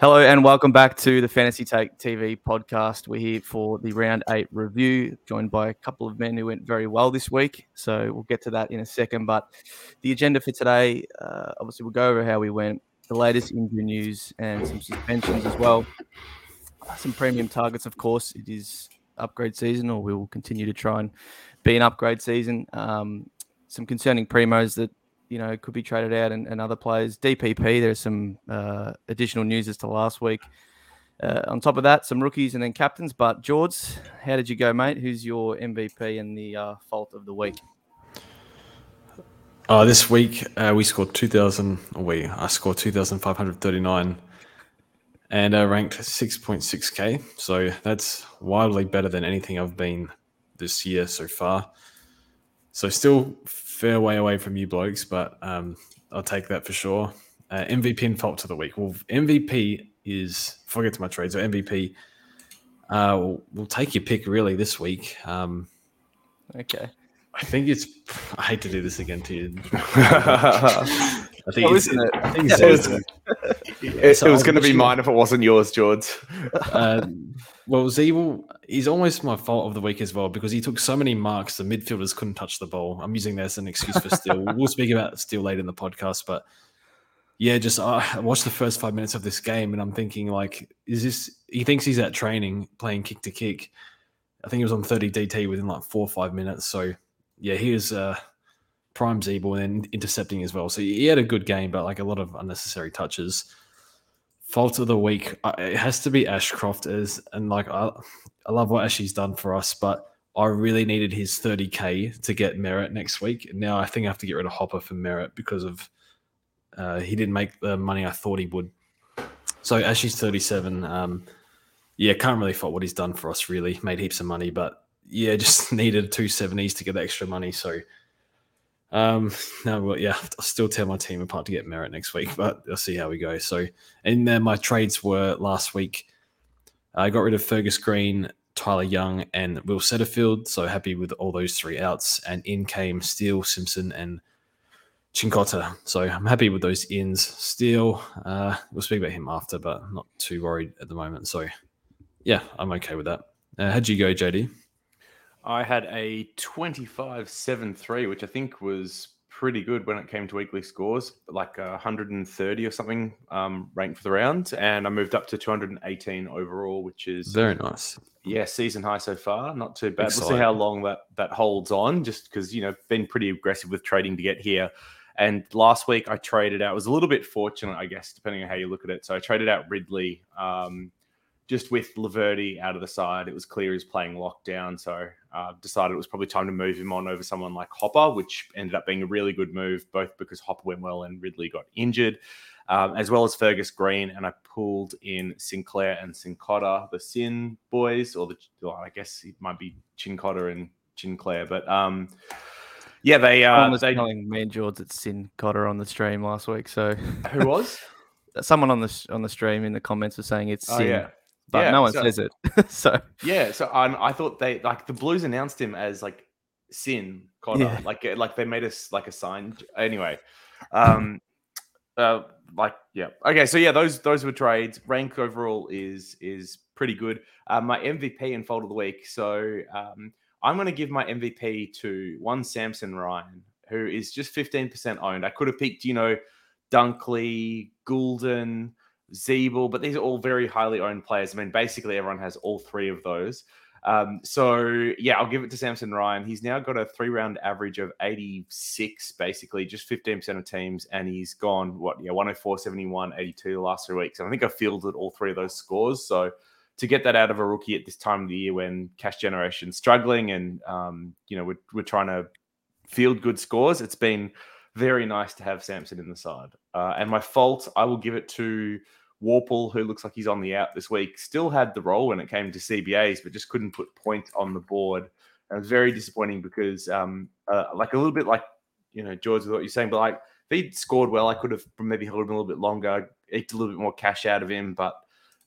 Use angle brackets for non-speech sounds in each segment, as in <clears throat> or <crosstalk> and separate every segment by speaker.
Speaker 1: Hello and welcome back to the Fantasy Take TV podcast. We're here for the round eight review, joined by a couple of men who went very well this week. So we'll get to that in a second. But the agenda for today, uh, obviously, we'll go over how we went, the latest injury news, and some suspensions as well. Some premium targets, of course. It is upgrade season, or we will continue to try and be an upgrade season. Um, some concerning primos that you know could be traded out and, and other players. DPP, there's some uh, additional news as to last week. Uh, on top of that, some rookies and then captains. But George, how did you go, mate? Who's your MVP and the uh, fault of the week?
Speaker 2: Uh, this week uh, we scored 2,000. We I scored 2,539 and I ranked 6.6k. So that's wildly better than anything I've been this year so far. So still fair way away from you blokes, but um, I'll take that for sure. Uh, MVP and fault of the week. Well, MVP is forget to my trades. So MVP, uh, we'll, we'll, take your pick really this week. Um,
Speaker 1: okay.
Speaker 2: I think it's. I hate to do this again to you. <laughs> <laughs>
Speaker 3: I think oh, isn't it? I think <laughs> yeah, it was, it, so it was going to be mine if it wasn't yours, George.
Speaker 2: uh, <laughs> well, Ziebell, he's almost my fault of the week as well because he took so many marks the midfielders couldn't touch the ball. I'm using that as an excuse for Steele. <laughs> we'll speak about Steele later in the podcast, but yeah, just uh, I watched the first five minutes of this game and I'm thinking like, is this? He thinks he's at training playing kick to kick. I think he was on 30 DT within like four or five minutes. So yeah, he was uh, prime Ziebell and intercepting as well. So he had a good game, but like a lot of unnecessary touches. Fault of the week, it has to be Ashcroft as and like I, I love what Ashley's done for us, but I really needed his 30k to get Merrett next week. Now I think I have to get rid of Hopper for Merrett because of uh, he didn't make the money I thought he would. So Ashley's 37. Um, yeah, can't really fault what he's done for us. Really made heaps of money, but yeah, <laughs> just needed two seventies to get the extra money. So, um, <laughs> no, well, yeah, I'll still tear my team apart to get Merrett next week, but I'll see how we go. So, and then my trades were last week. I got rid of Fergus Green, Tyler Young, and Will Setterfield. So happy with all those three outs. And in came Steele, Simpson, and Cincotta. So I'm happy with those ins. Steele, uh, we'll speak about him after, but not too worried at the moment. So yeah, I'm okay with that. Uh, how'd you go, JD?
Speaker 3: I had a 25 7 3, which I think was pretty good when it came to weekly scores, like 130 or something um, ranked for the round. And I moved up to 218 overall, which is
Speaker 2: very nice.
Speaker 3: Yeah, season high so far. Not too bad. Exciting. We'll see how long that, that holds on, just because, you know, been pretty aggressive with trading to get here. And last week I traded out, was a little bit fortunate, I guess, depending on how you look at it. So I traded out Ridley. Um, just with Laverde out of the side, it was clear he's playing lockdown. So uh, decided it was probably time to move him on over someone like Hopper, which ended up being a really good move, both because Hopper went well and Ridley got injured, um, as well as Fergus Green. And I pulled in Sinclair and Cincotta, the Sin boys, or the well, I guess it might be Cincotta and Chinclair, but um, yeah, they uh,
Speaker 1: was
Speaker 3: they
Speaker 1: telling me and George that Sin Cotter on the stream last week. So
Speaker 3: who was? <laughs>
Speaker 1: Someone on the on the stream in the comments was saying it's
Speaker 3: oh,
Speaker 1: Sin.
Speaker 3: Yeah
Speaker 1: but yeah, no one so, says it. <laughs> so
Speaker 3: yeah, so I, I thought they like the Blues announced him as like Sin Cotter, yeah. like like they made us like a sign. Anyway, um, uh, like yeah, okay, so yeah, those those were trades. Rank overall is is pretty good. Uh, my MVP and fold of the week. So um, I'm going to give my MVP to one Samson Ryan, who is just 15% owned. I could have picked, you know, Dunkley, Gulden. Ziebell, but these are all very highly owned players. I mean, basically everyone has all three of those. Um, so yeah, I'll give it to Samson Ryan. He's now got a three round average of 86, basically just 15% of teams, and he's gone what yeah, 104, 71, 82 the last three weeks. And I think I fielded all three of those scores. So to get that out of a rookie at this time of the year when cash generation struggling and um, you know, we're, we're trying to field good scores, it's been very nice to have Samson in the side. Uh, and my fault, I will give it to Worpel, who looks like he's on the out this week, still had the role when it came to CBAs, but just couldn't put point on the board. And it was very disappointing because, um, uh, like a little bit like you know George, what you're saying, but like if he'd scored well, I could have maybe held him a little bit longer, eked a little bit more cash out of him. But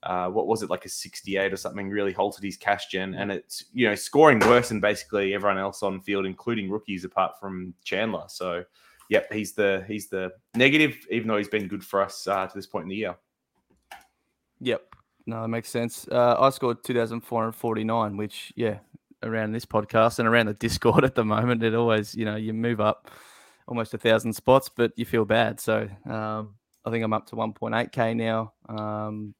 Speaker 3: uh, what was it like a 68 or something? Really halted his cash gen, and it's you know scoring worse than basically everyone else on field, including rookies, apart from Chandler. So, yep, he's the he's the negative, even though he's been good for us uh, to this point in the year.
Speaker 1: Yep. No, that makes sense. Uh, I scored 2,449, which, yeah, around this podcast and around the Discord <laughs> at the moment, it always, you know, you move up almost a thousand spots, but you feel bad. So um, I think I'm up to 1.8k now. Um,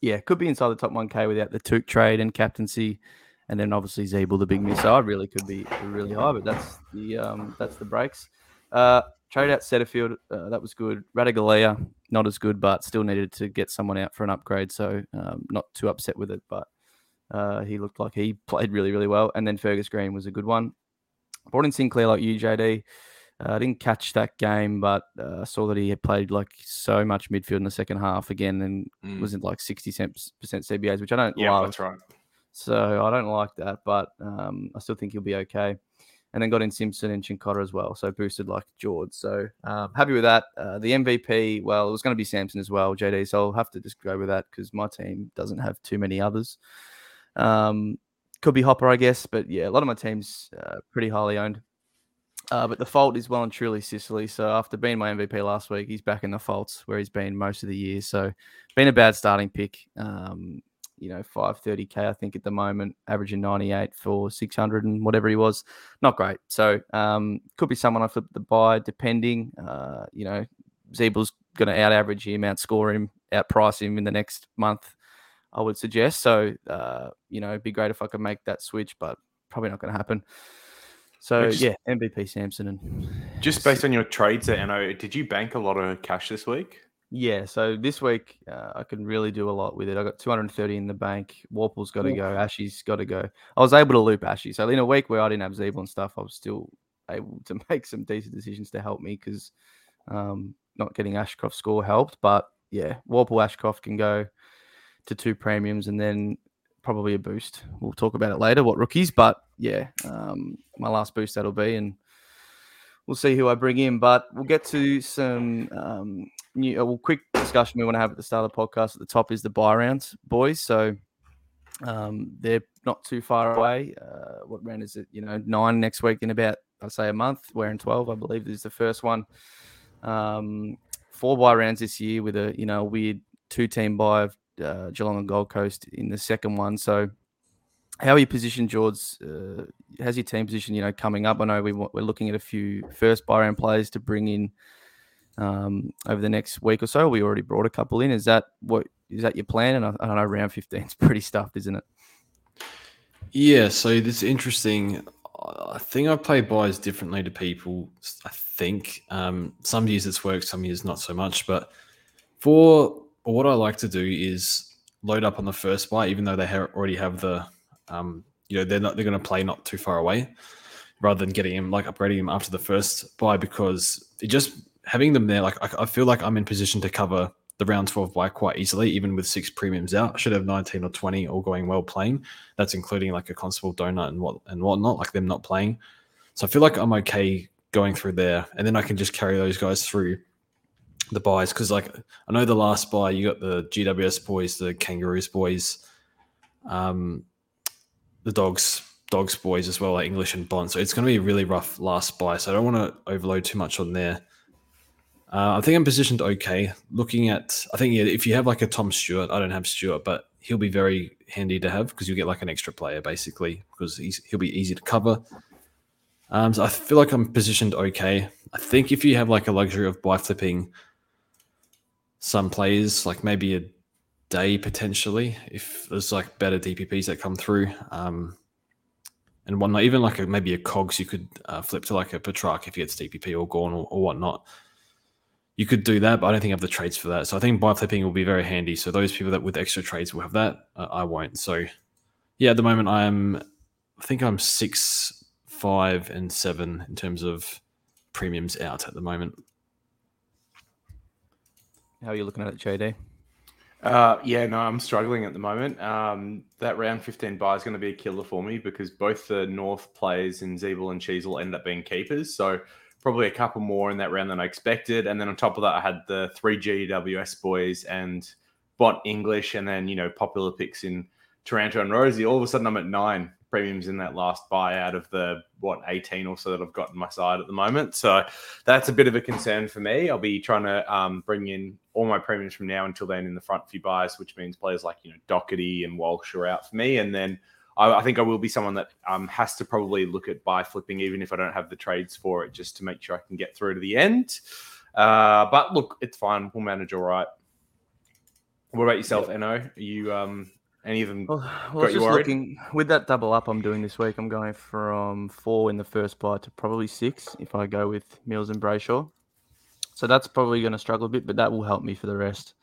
Speaker 1: yeah, could be inside the top 1k without the Touk trade and captaincy, and then obviously Ziebell, the big miss. I really could be really high, but that's the um, that's the breaks. Uh, trade out Setterfield, uh, that was good. Ratugolea, not as good, but still needed to get someone out for an upgrade, so um, not too upset with it. But uh, he looked like he <laughs> played really, really well. And then Fergus Green was a good one. Brought in Sinclair like you, JD. Uh, I didn't catch that game, but uh, saw that he had played like so much midfield in the second half again and mm. was in like 60% CBAs, which I don't
Speaker 3: yeah,
Speaker 1: love.
Speaker 3: that's right.
Speaker 1: So I don't like that, but um, I still think he'll be okay. And then got in Simpson and Chincotta as well, so boosted like George. So um, happy with that. Uh, the MVP, well, it was going to be Samson as well, JD. So I'll have to just go with that because my team doesn't have too many others. Um, could be Hopper, I guess, but yeah, a lot of my teams uh, pretty highly owned. Uh, but the fault is well and truly Sicily. So after being my MVP last week, he's back in the faults where he's been most of the year. So been a bad starting pick. Um, you know, 530k I think at the moment, averaging 98 for 600 and whatever he was. Not great. So um, could be someone I flip the buy depending. Uh, you know, Ziebell's going to out average him, outscore him, outprice him in the next month. I would suggest. So, uh, you know, it'd be great if I could make that switch, but probably not going to happen. So just, yeah, MVP Samson and
Speaker 3: just based on your trades there, Anno, did you bank a lot of cash this week?
Speaker 1: Yeah, so this week uh, I can really do a lot with it. I got 230 in the bank. Worpel's got to go. Ashy's got to go. I was able to loop Ashy. So in a week where I didn't have Ziebell and stuff, I was still able to <laughs> make some decent decisions to help me because um, not getting Ashcroft score helped. But yeah, Warple Ashcroft can go to two premiums and then probably a boost. We'll talk about it later, what rookies, but yeah, um, my last boost that'll be, and we'll see who I bring in. But we'll get to some um, new, well, quick discussion we want to have at the start of the podcast. At the top is the buy rounds, boys. So um, they're not too far away. Uh, what round is it? You know, nine next week in about, I'd say, a month. We're in 12, I believe, is the first one. Um, four buy rounds this year with a, you know, weird two team buy of uh, Geelong and Gold Coast in the second one. So, how are you positioned, George? Uh, how's your team position? You know, coming up. I know we, we're looking at a few first buy round players to bring in um, over the next week or so. We already brought a couple in. Is that what is that your plan? And I, I don't know, round 15 is <laughs> pretty stuffed, isn't it?
Speaker 2: Yeah. So this interesting. I think I play buys differently to people. I think um, some years it's worked, some years not so much. But for what I like to do is load up on the first buy, even though they ha- already have the, um, you know, they're not they're going to play not too far away, rather than getting him like upgrading him after the first buy because it just having them there, like I, I feel like I'm in position to cover the round 12 buy quite easily, even with six premiums out. I should have 19 or 20 all going well playing. That's including like a constable donut and what and whatnot, like them not playing. So I feel like I'm okay going through there, and then I can just carry those guys through the buys because like I know the last buy you got the GWS boys, the Kangaroos boys, um, the dogs dogs boys as well, like English and Bond. So it's going to be a really rough last buy. So I don't want to overload too much on there. Uh, I think I'm positioned okay. Looking at, I think yeah, if you have like a Tom Stewart, I don't have Stewart, but he'll be very handy to have because you'll get like an extra player basically because he'll be easy to cover. Um, so I feel like I'm positioned okay. I think if you have like a luxury of buy flipping some players, like maybe a day potentially, if there's like better DPPs that come through. Um, and one even like a, maybe a cogs, you could uh, flip to like a Petracca if he gets DPP or Gawn or, or whatnot. You could do that, but I don't think I have the trades for that. So I think buy flipping will be very handy. So those people that with extra trades will have that. Uh, I won't. So yeah, at the moment I am, I think I'm six, five, and seven in terms of premiums out at the moment.
Speaker 1: How are you looking at it, JD?
Speaker 3: Uh, yeah, no, I'm struggling at the moment. Um, that round 15 buy is going to be a killer for me because both the North players in Ziebell and Cheese will end up being keepers. So probably a couple more in that round than I expected. And then on top of that, I had the three GWS boys and bot English, and then you know popular picks in Taranto and Rozee. All of a sudden, I'm at nine premiums in that last buy out of the what 18 or so that I've got in my side at the moment. So that's a bit of a concern for me. I'll be trying to um, bring in all my premiums from now until then in the front few buys, which means players like you know Docherty and Walsh are out for me, and then. I, I think I will be someone that um, has to probably look at buy flipping, even if I don't have the trades for it, just to make sure I can get through to the end. Uh, but look, it's fine. We'll manage all right. What about yourself, yep. No? Are you um, any of them
Speaker 1: well, well, got you worried? Looking, with that double up I'm doing this week, I'm going from four in the first buy to probably six if I go with Mills and Brayshaw. So that's probably going to struggle a bit, but that will help me for the rest.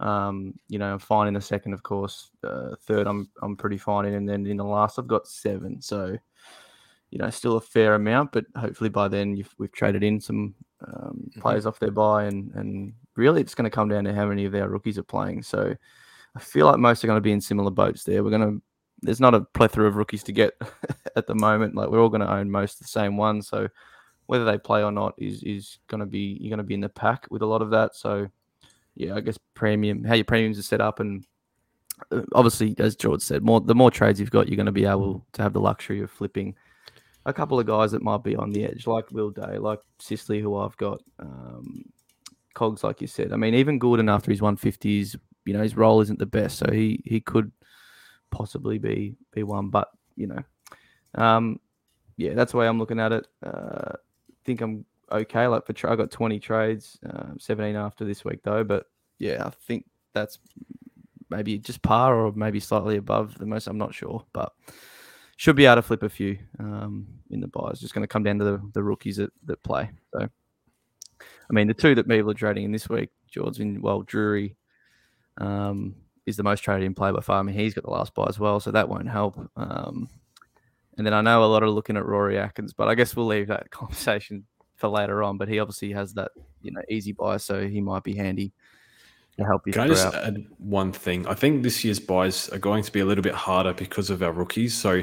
Speaker 1: Um, you know, I'm fine in the second, of course. Uh, third, I'm I'm pretty fine in, and then in the last, I've got seven. So, you know, still a fair amount, but hopefully by then we've traded in some um, mm-hmm. players off their buy, and and really it's going to come down to how many of our rookies are playing. So, I feel like most are going to be in similar boats there. We're going to there's not a plethora of rookies to get <laughs> at the moment. Like we're all going to own most the same ones, so whether they play or not is is going to be you're going to be in the pack with a lot of that. So yeah, I guess premium how your premiums are set up and uh, obviously as George said, more the more trades you've got, you're going to be able to have the luxury of flipping a couple of guys that might be on the edge, like Will Day, like Sicily, who I've got. Um, Cogs, like you said. I mean, even Gordon after his 150s, you know, his role isn't the best, so he he could possibly be be one. But you know, um, yeah, that's the way I'm looking at it. Uh, think I'm okay. Like for I got 20 trades, uh, 17 after this week though. But yeah, I think that's maybe just par or maybe slightly above the most. I'm not sure, but should be able to flip a few um, in the buys. Just going to come down to the, the rookies that, that play. So, I mean, the two that people are trading in this week, George been well, Drury um, is the most traded in play by far. I mean, he's got the last buy as well, so that won't help. Um, and then I know a lot are looking at Rory Atkins, but I guess we'll leave that <laughs> conversation for later on. But he obviously has that you know easy buy, so he might be handy to help you.
Speaker 2: Can I just add one thing? I think this year's buys are going to be a little bit harder because of our rookies. So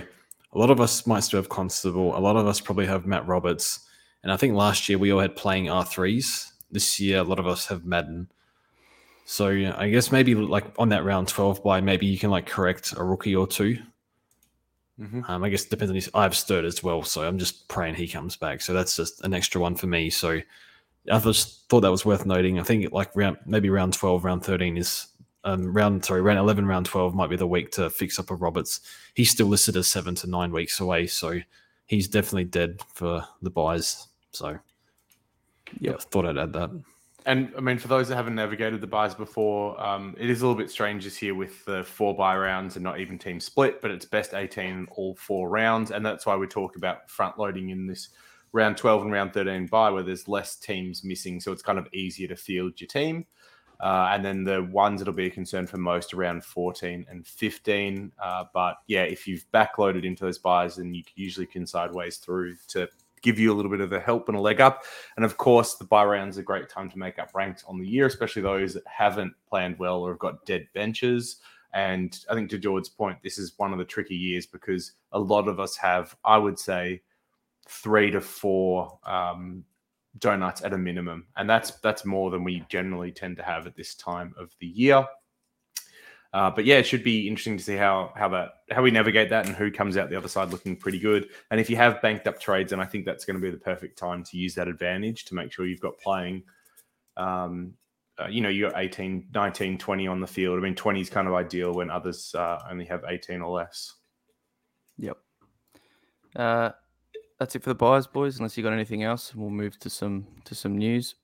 Speaker 2: a lot of us might still have Constable. A lot of us probably have Matt Roberts. And I think last year we all had playing R3s. This year, a lot of us have Madden. So yeah, I guess maybe like on that round 12 buy, maybe you can like correct a rookie or 2 mm-hmm. um, I guess it depends on his. I have Sturt as well, so I'm just praying he comes back. So that's just an extra one for me. So I just thought that was worth noting. I think like round maybe round 12, round 13 is um, round sorry round 11 round 12 might be the week to fix up a roberts he's still listed as seven to nine weeks away so he's definitely dead for the buys so yeah thought i'd add that
Speaker 3: and i mean for those that haven't navigated the buys before um, it is a little bit strange this year with the four buy rounds and not even team split but it's best 18 all four rounds and that's why we talk about front loading in this round 12 and round 13 buy where there's less teams missing so it's kind of easier to field your team uh, and then the ones that'll be a concern for most around 14 and 15. Uh, but yeah, if you've backloaded into those buys, then you usually can sideways through to give you a little bit of a help and a leg up. And of course, the buy round's are a great time to make up ranks on the year, especially those that haven't planned well or have got dead benches. And I think to George's point, this is one of the tricky years because a lot of us have, I would say, three to four um, donuts at a minimum, and that's that's more than we generally tend to have at this time of the year. Uh, but yeah, it should be interesting to see how how that how we navigate that and who comes out the other side looking pretty good. And if you have banked up trades, and I think that's going to be the perfect time to use that advantage to make sure you've got playing. Um, uh, you know, you got 18, 19, 20 on the field. I mean, 20 is kind of ideal when others uh, only have 18 or less.
Speaker 1: Yep. Uh, that's it for the buyers, boys. Unless you got anything else, we'll move to some to some news.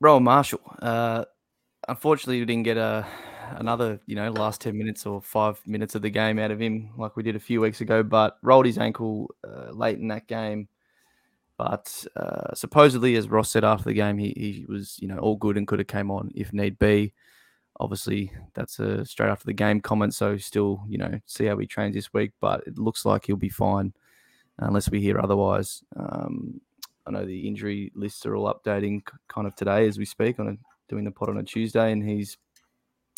Speaker 1: Rowan Marshall. Uh, unfortunately, we didn't get a another you know last ten minutes or five minutes of the game out of him like we did a few weeks ago. But rolled his ankle uh, late in that game. But uh, supposedly, as Ross said after the game, he, he was you know all good and could have came on if need be. Obviously, that's a straight after the game comment. So still, you know, see how he trains this week. But it looks like he'll be fine unless we hear otherwise. Um, I know the injury lists are all updating kind of today as we speak on a, doing the pod on a Tuesday, and he's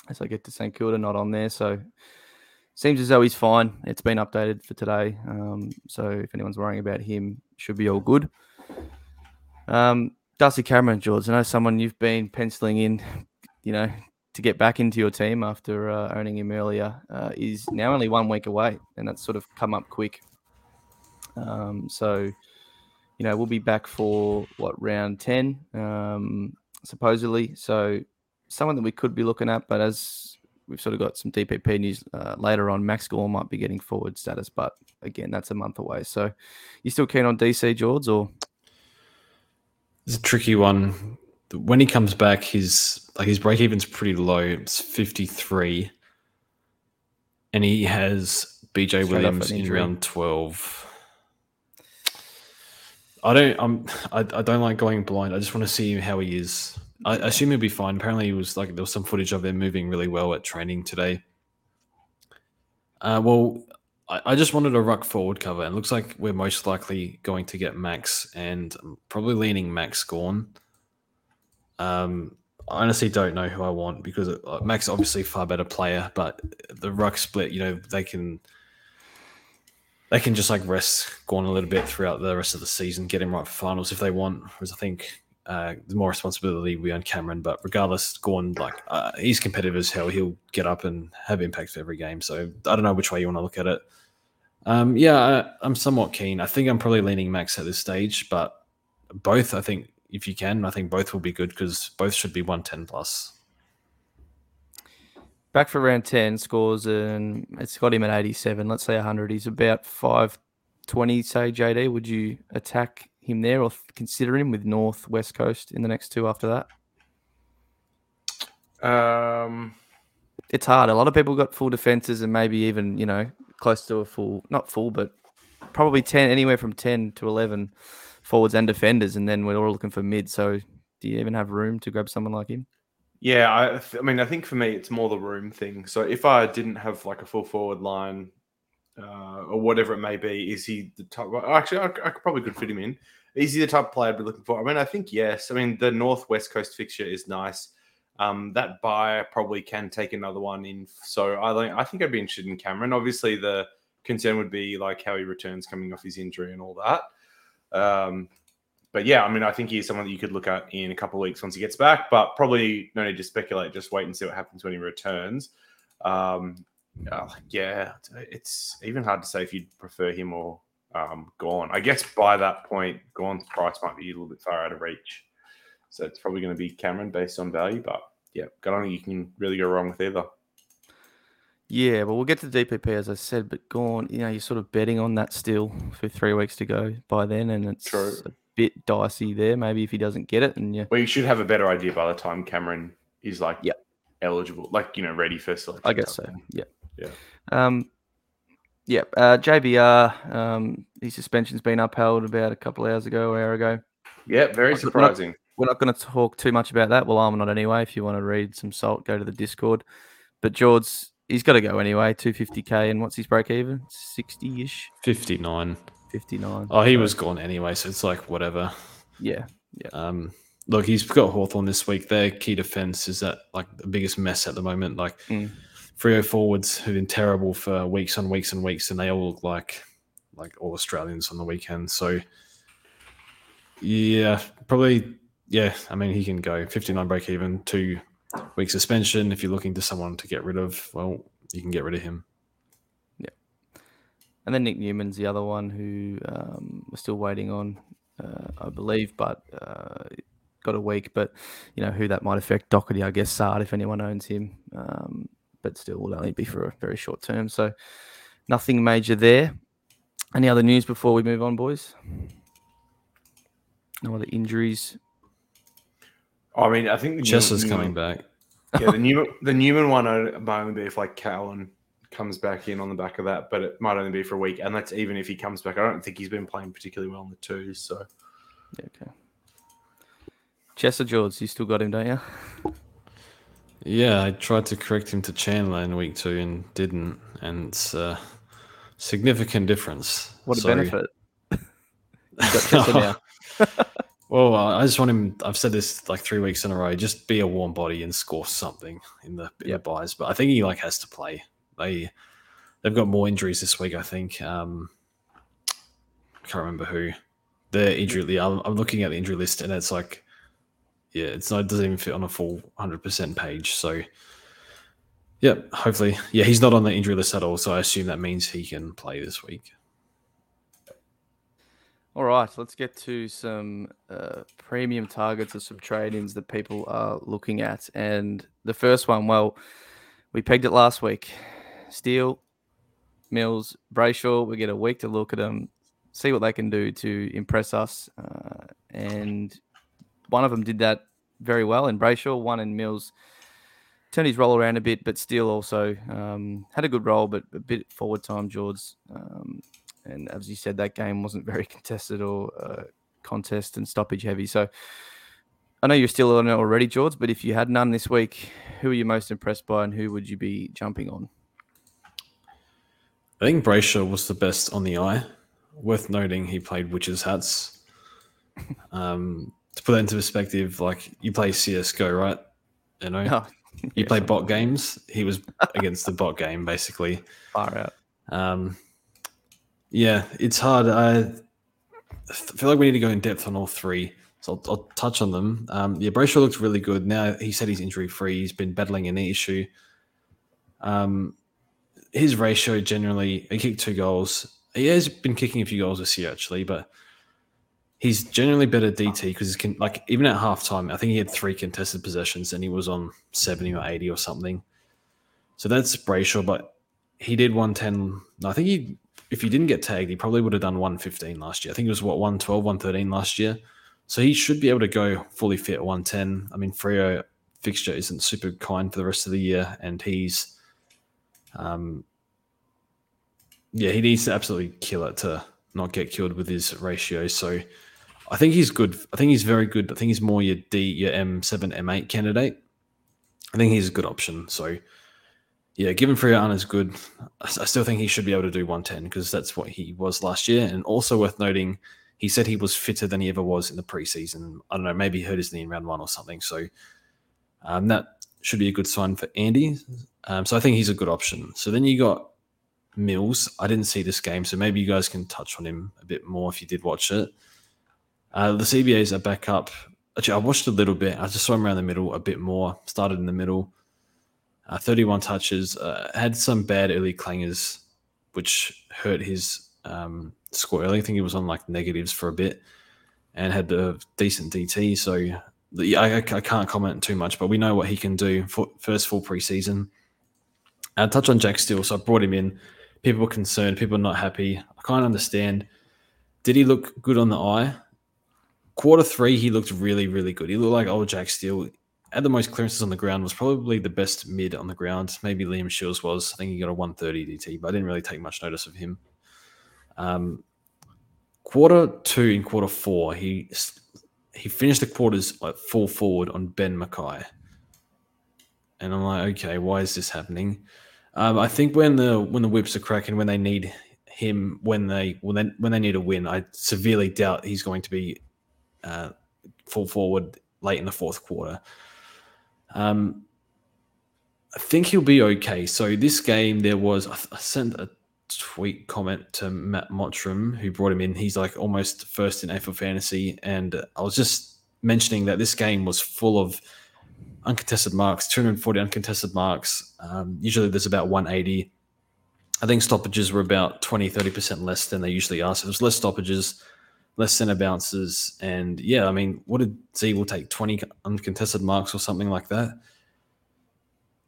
Speaker 1: as I get to St Kilda not on there. So seems as though he's fine. It's been updated for today. Um, so if anyone's worrying about him, should be all good. Um, Darcy Cameron, George, I know someone you've been penciling in, you know, to get back into your team after uh, owning him earlier uh, is now only one week away, and that's sort of come up quick. Um, so, you know, we'll be back for what round ten, um, supposedly. So, someone that we could be looking at, but as we've sort of got some DPP news uh, later on, Max Gawn might be getting forward status, but again, that's a month away. So, you still keen on DC George or?
Speaker 2: It's a tricky one. When he comes back, his like his break even's pretty low. It's fifty three, and he has BJ
Speaker 1: Straight
Speaker 2: Williams in round twelve. I don't. I'm. I, I don't like going blind. I just want to see how he is. I, assume he'll be fine. Apparently, he was like there was some footage of him moving really well at training today. Uh, well, I, I just wanted a ruck forward cover, and looks like we're most likely going to get Max, and probably leaning Max Gawn. Um, I honestly don't know who I want because uh, Max obviously far better player, but the ruck split, you know, they can they can just like rest Gawn a little bit throughout the rest of the season, get him right for finals if they want. Whereas I think uh, the more responsibility we on Cameron, but regardless, Gawn like uh, he's competitive as hell. He'll get up and have impact for every game. So I don't know which way you want to look at it. Um, yeah, I, I'm somewhat keen. I think I'm probably leaning Max at this stage, but both I think if you can, I think both will be good because both should be 110 plus.
Speaker 1: Back for round 10, scores and it's got him at 87. Let's say 100. He's about 520, say, JD. Would you attack him there or consider him with North, West Coast in the next two after that?
Speaker 3: Um,
Speaker 1: It's hard. A lot of people got full defenses and maybe even, you know, close to a full, not full, but probably 10, anywhere from 10 to 11 forwards and defenders. And then we're all looking for mid. So do you even have room to grab someone like him?
Speaker 3: Yeah, I, th- I mean, I think for me, it's more the room thing. So if I didn't have like a full forward line uh, or whatever it may be, is he the type? Actually, I, I could probably could fit him in. Is he the type of player I'd be looking for? I mean, I think yes. I mean, the North West Coast fixture is nice. Um, that buy probably can take another one in. So I think I think I'd be interested in Cameron. Obviously, the concern would be like how he returns coming off his injury and all that. Um, but yeah, I mean, I think he's someone that you could look at in a couple of weeks once he gets back. But probably no need to speculate. Just wait and see what happens when he returns. Um, uh, yeah, it's even hard to say if you'd prefer him or um, Gawn. I guess by that point, Gawn's price might be a little bit far out of reach. So it's probably going to be Cameron based on value. But yeah, I don't think you can really go wrong with either.
Speaker 1: Yeah, well, we'll get to the DPP as I said, but gone. You know, you're sort of betting on that still for three weeks to go by then, and it's
Speaker 3: True.
Speaker 1: A bit dicey there. Maybe if he doesn't get it, and yeah,
Speaker 3: Well, you should have a better idea by the time Cameron is like
Speaker 1: Yep.
Speaker 3: eligible, like you know, ready for selection.
Speaker 1: I guess so.
Speaker 3: thing.
Speaker 1: Yeah,
Speaker 3: Yeah.
Speaker 1: Um, yeah. Uh, JBR, um, his suspension's been upheld about a couple hours ago, hour ago.
Speaker 3: Yeah, very
Speaker 1: Not- not-
Speaker 3: surprising.
Speaker 1: We're not going to talk too much about that. Well, I'm not anyway. If you want to read some salt, go to the Discord. But George, he's got to go anyway. 250k, and what's his break even? 60 ish,
Speaker 2: 59.
Speaker 1: 59.
Speaker 2: Oh, he
Speaker 1: So,
Speaker 2: was gone anyway, so it's like whatever.
Speaker 1: Yeah,
Speaker 2: Um, look, he's got Hawthorn this week. Their key defense is that like the biggest mess at the moment. Like
Speaker 1: Mm.
Speaker 2: Freo forwards who've been terrible for weeks on weeks and weeks, and they all look like like all Australians on the weekend. So yeah, probably yeah. I mean, he can go 59 break even, two week suspension. If you're looking to someone to get rid of, well, you can get rid of him.
Speaker 1: And then Nick Newman's the other one who um, we're still waiting on, uh, I believe, but uh, got a week. But you know who that might affect. Docherty, I guess, Saad if anyone owns him, um, but still will only be for a very short term. So nothing major there. Any other news before we move on, boys? No other injuries.
Speaker 3: I mean, I think the
Speaker 2: Chester's
Speaker 3: Newman-
Speaker 2: coming back.
Speaker 3: yeah, the Newman, the Newman one might only be if like Cowan comes back in on the back of that, but it might only be for a week, and that's even if he comes back. I don't think he's been playing particularly well in the twos. So
Speaker 1: Yeah, okay. Chester George, you still got him, don't you?
Speaker 2: Yeah, I tried to correct him to Chandler in week two and didn't, and it's a significant difference.
Speaker 1: What a
Speaker 2: So-
Speaker 1: benefit. <laughs> you got Chester. <laughs>
Speaker 2: Well, I just want him. I've said this like three weeks in a row. Just be a warm body and score something in the in
Speaker 1: Yep.
Speaker 2: the buys. But I think he like has to play. They they've got more injuries this week. I think. Um, I can't remember who. The injury. I'm, I'm looking at the injury list and it's like yeah, it's not it doesn't even fit on a full hundred percent page. So yeah, hopefully, yeah, he's not on the injury list at all. So I assume that means he can play this week.
Speaker 1: All right, let's get to some uh, premium targets or some trade-ins that people are looking at. And the first one, well, we pegged it last week. Steele, Mills, Brayshaw. We get a week to look at them, see what they can do to impress us. Uh, and one of them did that very well in Brayshaw. One in Mills turned his roll around a bit, but Steele also um, had a good role, but a bit forward time, George. Um, and as you said, that game wasn't very <laughs> contested or uh, contest and stoppage heavy. So I know you're still on it already, George, but if you had none this week, who are you most impressed by and who would you be jumping on?
Speaker 2: I think Brayshaw was the best on the eye. Worth noting, he played witches hats. Um, to put that into perspective, like you play CS:GO, right? You know, oh, you yeah, play bot games. He was against the bot game, basically.
Speaker 1: Far out.
Speaker 2: Um, yeah, it's hard. I feel like we need to go in depth on all three. So I'll, I'll touch on them. Um, yeah, Brayshaw looks really good. Now he said he's injury free. He's been battling an issue. Um, his ratio generally, he kicked two goals. He has been kicking a few goals this year actually, but he's generally better DT because can like even at halftime, I think he had three contested possessions and he was on seventy or eighty or something. So that's Brayshaw, but he did one ten. I think he if he didn't get tagged, he probably would have done 115 last year. I think it was what 112, 113 last year. So he should be able to go fully fit 110. I mean, Freo fixture isn't super kind for the rest of the year, and he's, um, yeah, he needs to absolutely kill it to not get killed with his ratio. So I think he's good. I think he's very good. I think he's more your D, your M7, M8 candidate. I think he's a good option. So yeah, given Freo is good, I still think he should be able to do 110 because that's what he was last year. And also worth noting, he said he was fitter than he ever was in the preseason. I don't know, maybe he hurt his knee in round one or something. So um, that should be a good sign for Andy. Um, so I think he's a good option. So then you got Mills. I didn't see this game, so maybe you guys can touch on him a bit more if you did watch it. Uh, the CBAs are back up. Actually, I watched a little bit. I just saw him around the middle a bit more. Started in the middle uh, 31 touches, uh, had some bad early clangers, which hurt his um, score early. I think he was on like negatives for a bit and had a decent DT. So I, I can't comment too much, but we know what he can do for first full preseason. I'll touch on Jack Steele. So I brought him in. People were concerned. People were not happy. I can't understand. Did he look good on the eye? Quarter three, he looked really, really good. He looked like old Jack Steele had the most clearances on the ground, was probably the best mid on the ground. Maybe Liam Shiels was. I think he got a 130 DT, but I didn't really take much notice of him. Um, quarter two and quarter four, he he finished the quarters like full forward on Ben McKay. And I'm like, okay, why is this happening? Um, I think when the when the whips are cracking, when they need him, when they when they when they need a win, I severely doubt he's going to be uh, full forward late in the fourth quarter. Um, I think he'll be okay. So this game, there was I sent a tweet comment to Matt Mottram who brought him in. He's like almost first in AFL fantasy, and I was just mentioning that this game was full of uncontested marks, 240 uncontested marks. Um, usually there's about 180. I think stoppages were about 20, 30% less than they usually are. So there's less stoppages, less center bounces, and yeah, I mean, what did Ziebell take twenty uncontested marks or something like that?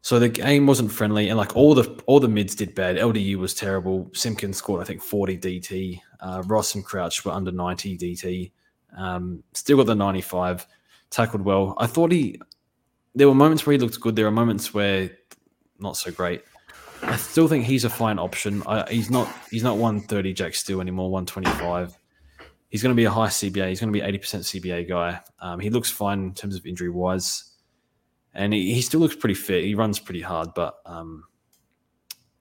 Speaker 2: So the game wasn't friendly, and like all the all the mids did bad. LDU was terrible. Simpkins scored, I think, forty DT. Uh, Ross and Crouch were under ninety DT. Um, still got the ninety-five. Tackled well. I thought he. There were moments where he looked good. There are moments where not so great. I still think he's a fine option. I, he's not. He's not one thirty Jack Steele anymore. One twenty-five he's going to be a high CBA. He's going to be 80% CBA guy. Um, he looks fine in terms of injury wise. And he, he, still looks pretty fit. He runs pretty hard, but um,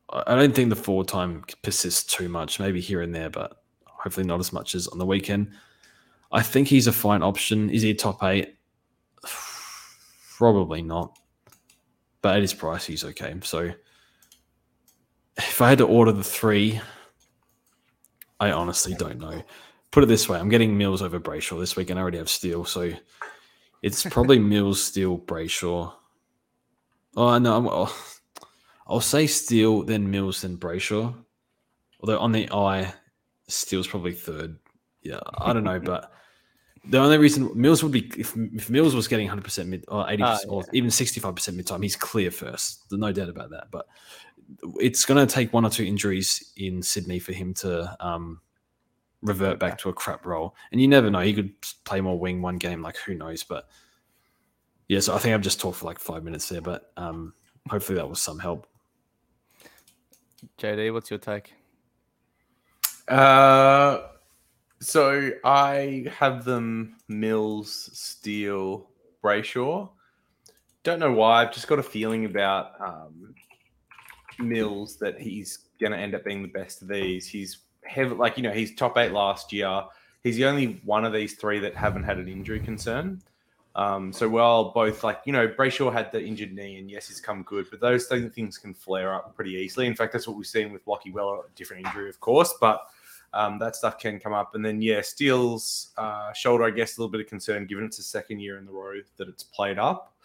Speaker 2: I don't think the forward time persists too much. Maybe here and there, but hopefully not as much as on the weekend. I think he's a fine option. Is he a top eight? Probably not. But at his price, he's okay. So if I had to order the three, I honestly don't know put it this way: I'm getting Mills over Brayshaw this week, and I already have Steel. So, It's probably <laughs> Mills, Steel, Brayshaw. Oh no, I'm, I'll, I'll say Steel, then Mills, then Brayshaw. Although on the eye, Steel's probably third. Yeah, I don't know, but the only reason Mills would be if, if Mills was getting 100 percent mid or 80
Speaker 1: Ah,
Speaker 2: or even 65 percent mid time, he's clear first. There's no doubt about that. But it's going to take one or two injuries in Sydney for him to um, revert back to a crap role. And you never know; he could play more wing one game. Like who knows? But yeah, so I think I've just talked for like five minutes there, but um, hopefully that was some help.
Speaker 1: JD, what's your take?
Speaker 3: Uh, so I have them Mills, Steele, Brayshaw. Don't know why. I've just got a feeling about um, Mills that he's going to end up being the best of these. He's heavy, like you know, he's top eight last year. He's the only one of these three that haven't had an injury concern. Um, so while both like you know Brayshaw had the injured knee and yes he's come good, but those things can flare up pretty easily. In fact, that's what we've seen with Lachie Weller, different injury of course, but um, that stuff can come up. And then yeah, Steele's uh, shoulder, I guess, a little bit of concern given it's the second year in the row that it's played up.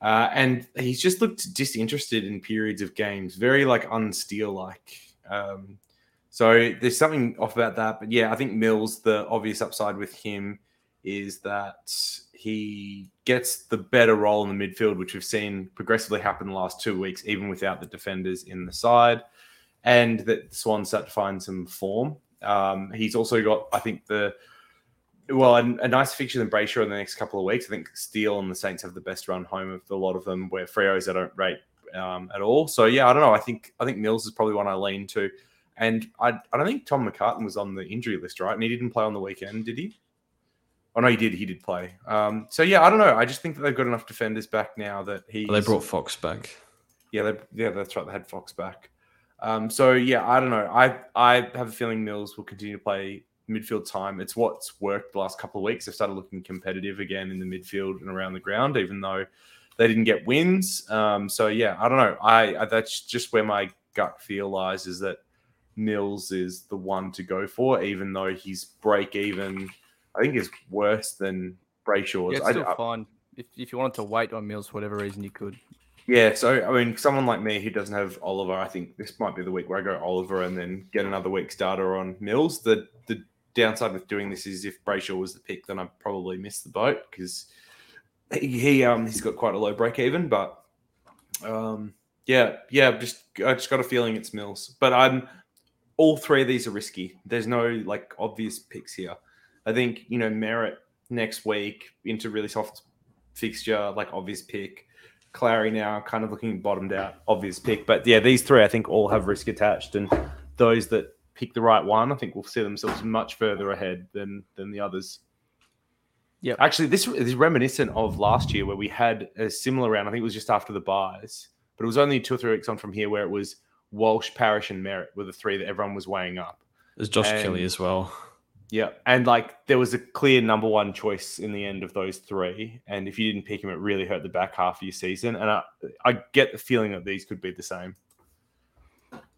Speaker 3: Uh, and he's just looked disinterested in periods of games, very like unsteel like. Um, so there's something off about that. But yeah, I think Mills, the obvious upside with him is that he gets the better role in the midfield, which we've seen progressively happen the last two weeks, even without the defenders in the side, and that Swan start to find some form. Um, he's also got, I think, the well, a, a nice fixture than Brayshaw in the next couple of weeks. I think Steele and the Saints have the best run home of the lot of them, where Freo's I don't rate um, at all. So yeah, I don't know. I think I think Mills is probably one I lean to, and I I don't think Tom McCartin was on the injury list, right? And he didn't play on the weekend, did he? Oh no, he did. He did play. Um, so yeah, I don't know. I just think that they've got enough defenders back now that he.
Speaker 2: They brought Fox back.
Speaker 3: Yeah, they, yeah, that's right. They had Fox back. Um, so yeah, I don't know. I I have a feeling Mills will continue to play midfield time. It's what's worked the last couple of weeks. They've started looking competitive again in the midfield and around the ground, even though they didn't get wins. Um, so yeah, I don't know. I, I that's just where my gut feel lies is that Mills is the one to go for, even though his break even I think is worse than Brayshaw's.
Speaker 1: Yeah, it's
Speaker 3: I-
Speaker 1: still
Speaker 3: I-
Speaker 1: fine. If, if you wanted to wait on Mills for whatever reason, you could.
Speaker 3: Yeah, so I mean, someone like me who doesn't have Oliver, I think this might be the week where I go Oliver and then get another week's data on Mills. The the downside with doing this is if Brayshaw was the pick, then I probably missed the boat because he, he um he's got quite a low break even. But um yeah, yeah, just I just got a feeling it's Mills. But I'm all three of these are risky. There's no like obvious picks here. I think you know Merrett next week into really soft fixture, like obvious pick. Clary now kind of looking bottomed out, obvious pick. But yeah, these three I think all have risk attached, and those that pick the right one, I think will see themselves much further ahead than than the others.
Speaker 1: Yeah,
Speaker 3: Actually, this is reminiscent of last year where we had a similar round. I think it was just after the buys, but it was only two or three weeks on from here where it was Walsh, Parrish, and Merrett were the three that everyone was weighing up.
Speaker 2: There's Josh
Speaker 3: And-
Speaker 2: Kelly as well.
Speaker 3: Yeah, and like there was a clear number one choice in the end of those three, and if you didn't pick him, it really hurt the back half of your season. And I, I get the feeling that these could be the same.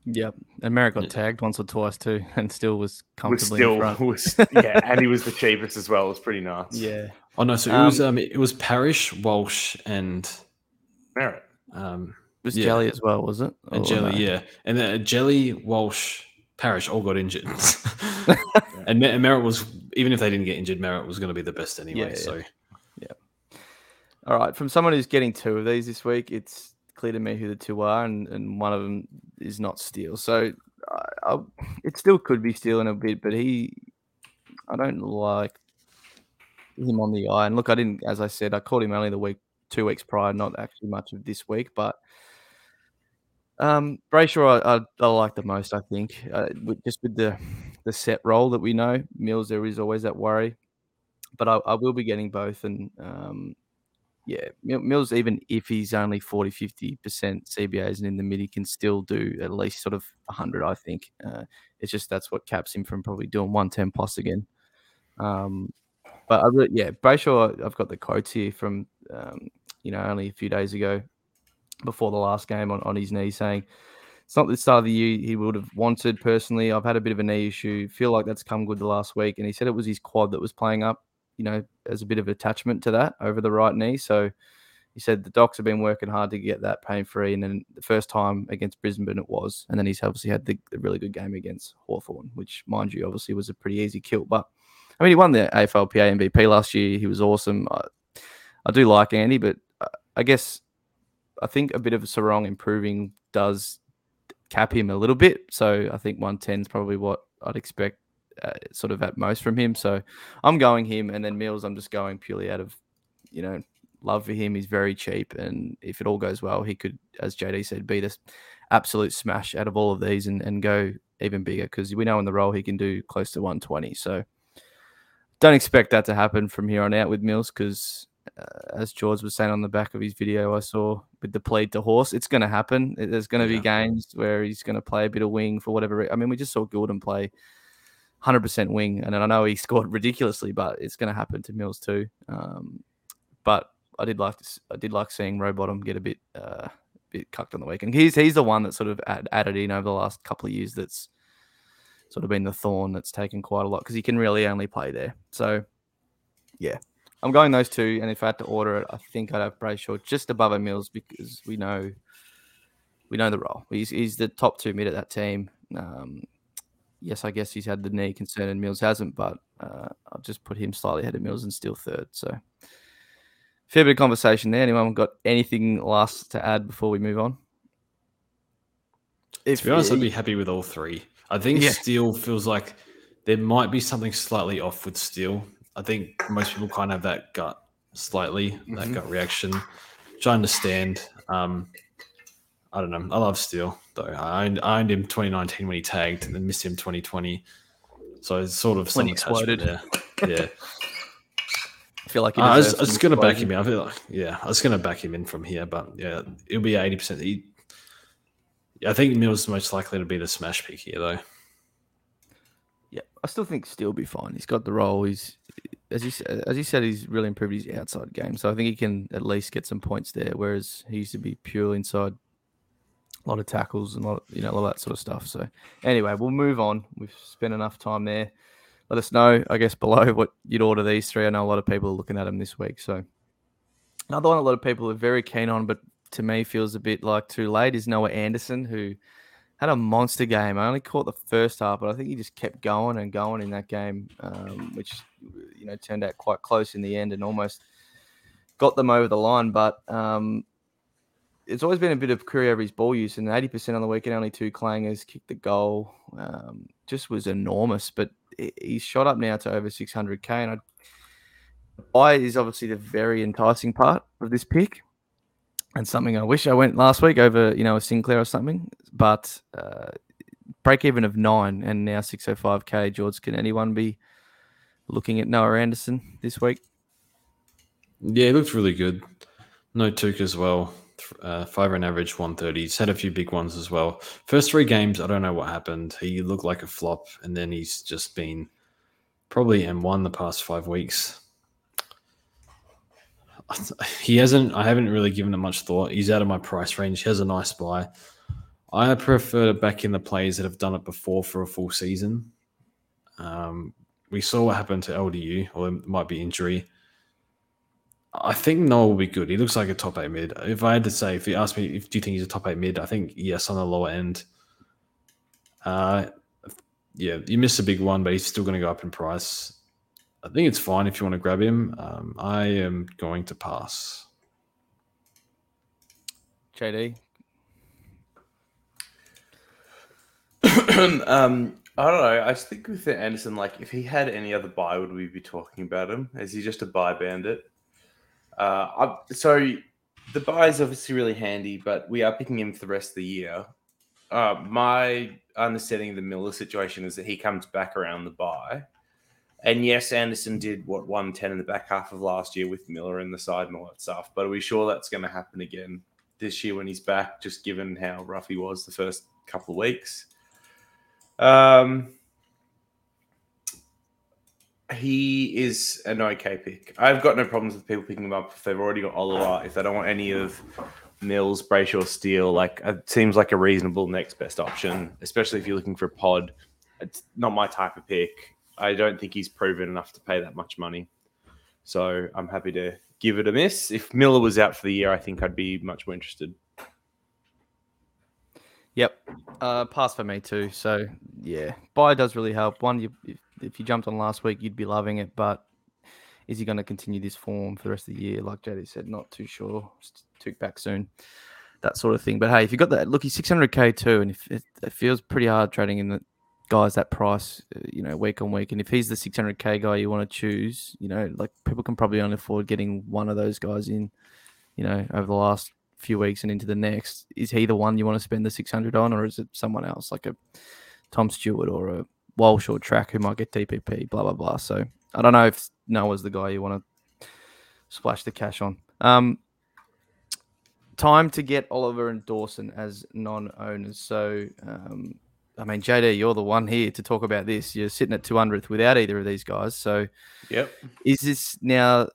Speaker 1: Yep. And Merrett got
Speaker 2: Yeah.
Speaker 1: tagged once or twice too, <laughs> and still was
Speaker 3: Was
Speaker 1: comfortably
Speaker 3: still
Speaker 1: in front. <laughs>
Speaker 3: was <laughs> yeah, and he was the cheapest as well. It was pretty nuts.
Speaker 1: Yeah.
Speaker 2: Oh no, so it was um it was Parrish, Walsh, and
Speaker 3: Merrett.
Speaker 2: um
Speaker 1: It was
Speaker 2: Yeah.
Speaker 1: Jelly as well, was it?
Speaker 2: and Jelly,
Speaker 1: no?
Speaker 2: yeah, and then Jelly, Walsh, Parrish all got injured, <laughs> <laughs> and, Mer- and Merrett was even if they didn't get injured, Merrett was going to be the best anyway.
Speaker 1: Yeah, yeah.
Speaker 2: So
Speaker 1: All right. From someone who's getting two of these this week, it's clear to me who the two are, and, and one of them is not Steele. So I, I, it still could be Steele in a bit, but he, I don't like him on the eye. And look, I didn't, as I said, I called him only the week, two weeks prior, not actually much of this week, but. Um, Brayshaw, I, I, I like the most. I think, uh, with, just with the the set role that we know, Mills, there is always that worry, but I, I will be getting both, and um, yeah, Mills, even if he's only 40, 50% CBAs and in the mid, he can still do at least sort of 100, I think. Uh, it's just that's what caps him from probably doing 110 plus again. Um, but I really, yeah, Brayshaw, I've got the quotes here from, um, you know, only a few days ago before the last game on, on his knee saying, it's not the start of the year he would have wanted personally. I've had a bit of a knee issue. Feel like that's come good the last week. And he said it was his quad that was playing up. you know, as a bit of attachment to that over the right knee. So he said the docs have been working hard to get that pain free. And then the first time against Brisbane, it was. And then he's obviously had the, the really good game against Hawthorn, which, mind you, obviously was a pretty easy kill. But I mean, he won the AFLPA MVP last year. He was awesome. I, I do like Andy, but uh, I guess I think a bit of a Serong improving does cap him a little bit. So I think 110 is probably what I'd expect uh, sort of at most from him. So I'm going him, and then Mills, I'm just going purely out of, you know, love for him. He's very cheap, and if it all goes well, he could, as JD said, be this absolute smash out of all of these and, and go even bigger because we know in the role he can do close to 120. So don't expect that to happen from here on out with Mills because, uh, as George was saying on the back of his video, I saw with the plead to horse, it's going to happen. There's going to yeah. be games where he's going to play a bit of wing for whatever. I mean, we just saw Gulden play 100% wing, and I know he <laughs> scored ridiculously, but it's going to happen to Mills too. Um, but I did like to, I did like seeing Rowbottom get a bit uh, bit cucked on the weekend. He's he's the one that sort of add, added in over the last couple of years. That's sort of been the thorn that's taken quite a lot because he can really only play there. So yeah, I'm going those two. And if I had to order it, I think I'd have Brayshaw just above a Mills because we know we know the role. He's he's the top two mid at that team. Um, yes, I guess he's had the knee concern and Mills hasn't, but uh, I'll just put him slightly ahead of Mills and still third. So fair bit of conversation there. Anyone got anything last to add before we move on?
Speaker 2: If, to be honest, I'd be happy with all three. I think yeah. Steele feels like there might be something slightly off with Steele. I think most people kind of have that gut slightly, mm-hmm. that gut reaction, which I understand. Um, I don't know. I love Steele though. I owned, I owned, him 2019 when he tagged, and then missed him 2020. So it's sort of
Speaker 1: when he exploded.
Speaker 2: There. Yeah. <laughs>
Speaker 1: I feel like
Speaker 2: uh, I was, was going to back him in. I feel like, yeah, I was going to back him in from here, but yeah, it'll be eighty percent. I think Mills is most likely to be the smash pick here, though.
Speaker 1: Yeah, I still think Steele will be fine. He's got the role. He's as you as you said, he's really improved his outside game, so I think he can at least get some points there. Whereas he used to be pure inside, a lot of tackles and a lot, of, you know, all that sort of stuff. So anyway, we'll move on. We've spent enough time there let us know, I guess, below what you'd order these three. I know a lot of people are looking at them this week. So another one a lot of people are very keen on, but to me feels a bit like too late is Noah Anderson, who had a monster game. I only caught the first half, but I think he just kept going and going in that game, um, which you know turned out quite close in the end and almost got them over the line. But um, it's always been a bit of query over his ball use, and 80% on the weekend, only two clangers, kicked the goal, um, just was enormous. But he's shot up now to over 600k, and I, buy is obviously the very enticing part of this pick, and something I wish I went last week over, you know, a Sinclair or something. But uh, break even of nine, and now 605k. George, can anyone be looking at Noah Anderson this week?
Speaker 2: Yeah, he looked really good. No Touk as well uh, five run average 130. He's had a few big ones as well. First three games, I don't know what happened. He looked like a flop, and then he's just been probably M1 the past five weeks. He hasn't, I haven't really given it much thought. He's out of my price range. He has a nice buy. I prefer to back in the players that have done it before for a full season. Um, we saw what happened to LDU, or it might be injury. I think Noah will be good. He looks like a top eight mid. If I had to say, if you ask me, if do you think he's a top eight mid? I think yes on the lower end. Uh, yeah, you missed a big one, but he's still going to go up in price. I think it's fine if you want to grab him. Um, I am going to pass.
Speaker 1: JD. <clears throat>
Speaker 3: um, I don't know. I just think with Anderson, like if he had any other buy, would we be talking about him? Is he just a buy bandit? Uh, I, so the buy is obviously really handy, but we are picking him for the rest of the year. Uh, my understanding of the Miller situation is that he comes back around the buy. And yes, Anderson did what 110 in the back half of last year with Miller in the side and all that stuff. But are we sure that's going to happen again this year when he's back, just given how rough he was the first couple of weeks? Um, he is an okay pick. I've got no problems with people picking him up if they've already got Oliver. If they don't want any of Mills, Brayshaw, Steele, like it seems like a reasonable next best option, especially if you're looking for a pod. It's not my type of pick. I don't think he's proven enough to pay that much money. So I'm happy to give it a miss. If Miller was out for the year, I think I'd be much more interested.
Speaker 1: Yep, uh, pass for me too. So yeah, buy does really help. One, you, if, you jumped on last week, you'd be loving it, but is he going to continue this form for the rest of the year? Like JD said, not too sure. Touk back soon, that sort of thing. But hey, if you got that, look, he's 600k too, and if it, it feels pretty hard trading in the guys that price, uh, you know, week on week. And if he's the 600k guy you want to choose, you know, like people can probably only afford getting one of those guys in, you know, over the last few weeks and into the next. Is he the one you want to spend the 600 on, or is it someone else like a Tom Stewart or a Walsh or Track who might get DPP, blah, blah, blah. So I don't know if Noah's the guy you want to splash the cash on. Um, time to get Oliver and Dawson as non-owners. So, um, I mean, JD, you're the one here to talk about this. You're sitting at 200th without either of these guys. So,
Speaker 3: yep.
Speaker 1: Is this now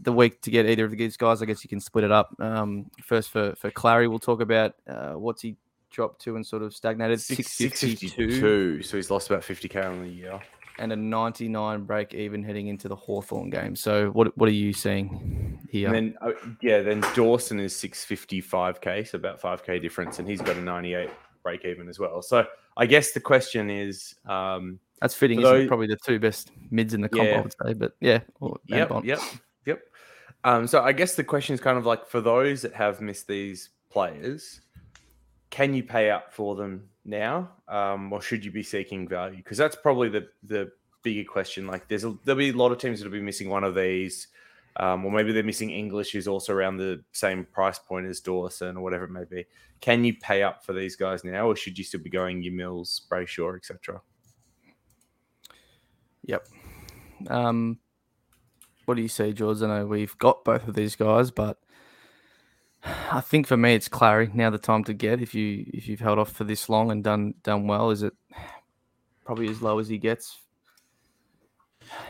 Speaker 1: the week to get either of these guys? I guess you can split it up. Um, first for for Clary, we'll talk about uh, what's he dropped to and sort of stagnated.
Speaker 3: 652. So he's lost about 50k on the year
Speaker 1: and a 99 break even heading into the Hawthorn game. So what what are you seeing here?
Speaker 3: And then uh, yeah, then Dawson is 655k, so about 5k difference, and he's got a 98 break even as well. So I guess the question is, um,
Speaker 1: that's fitting. Those, probably the two best mids in the comp, yeah. I would say. But yeah,
Speaker 3: yep, yep, yep. Um, so I guess the question is kind of like for those that have missed these players, can you pay up for them now, um, or should you be seeking value? Because that's probably the the bigger question. Like, there's a, there'll be a lot of teams that'll be missing one of these, um, or maybe they're missing English, who's also around the same price point as Dawson, or whatever it may be. Can you pay up for these guys now, or should you still be going your Mills, Brayshaw, etc.?
Speaker 1: Yep. Um, what do you say, George? I know we've got both of these guys, but I think for me, it's Clary. Now the time to get if you if you've held off for this long and done done well. Is it probably as low as he gets?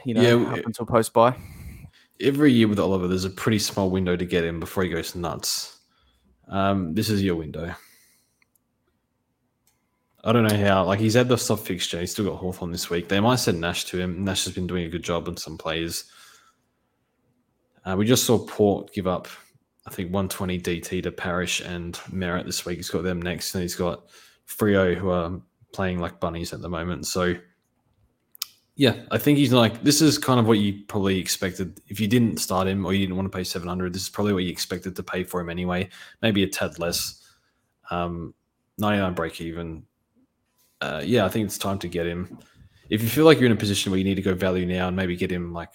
Speaker 1: You know, yeah, up until post buy.
Speaker 2: Every year with Oliver, there's a pretty small window to get him before he goes nuts. Um, this is your window. I don't know how. Like he's had the soft fixture. He's still got Hawthorn this week. They might send Nash to him. Nash has been doing a good job on some players. Uh, we just saw Port give up I think 120 DT to Parish and Merrett this week. He's got them next, and he's got Freo, who are playing like bunnies at the moment. So, yeah, I think he's like this is kind of what you probably expected if you didn't start him or you didn't want to pay 700. This is probably what you expected to pay for him anyway. Maybe a tad less. Um, 99 break even. Uh, yeah, I think it's time to get him. If you feel like you're in a position where you need to go value now and maybe get him like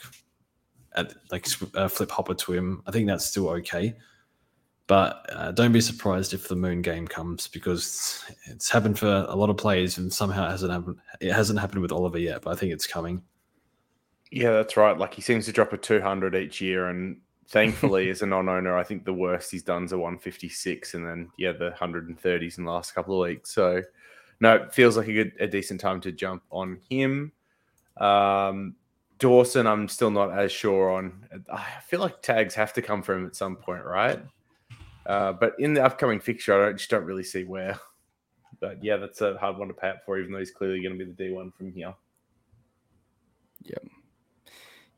Speaker 2: at like uh, flip hopper to him. I think that's still okay. But uh, don't be surprised if the moon game comes because it's happened for a lot of players and somehow it hasn't happened. It hasn't happened with Oliver yet, but I think it's coming.
Speaker 3: Yeah, that's right. Like he seems to drop a 200 each year, and thankfully, <laughs> as a non-owner, I think the worst he's done is a 156, and then yeah, the 130s in the last couple of weeks. So no, it feels like a good, a decent time to jump on him. Um, Dawson, I'm still not as sure on. I feel like tags have to come from him at some point, right? Uh, but in the upcoming fixture, I don't, just don't really see where. But yeah, that's a hard one to pay up for, even though he's clearly going to be the D1 from here.
Speaker 1: Yeah.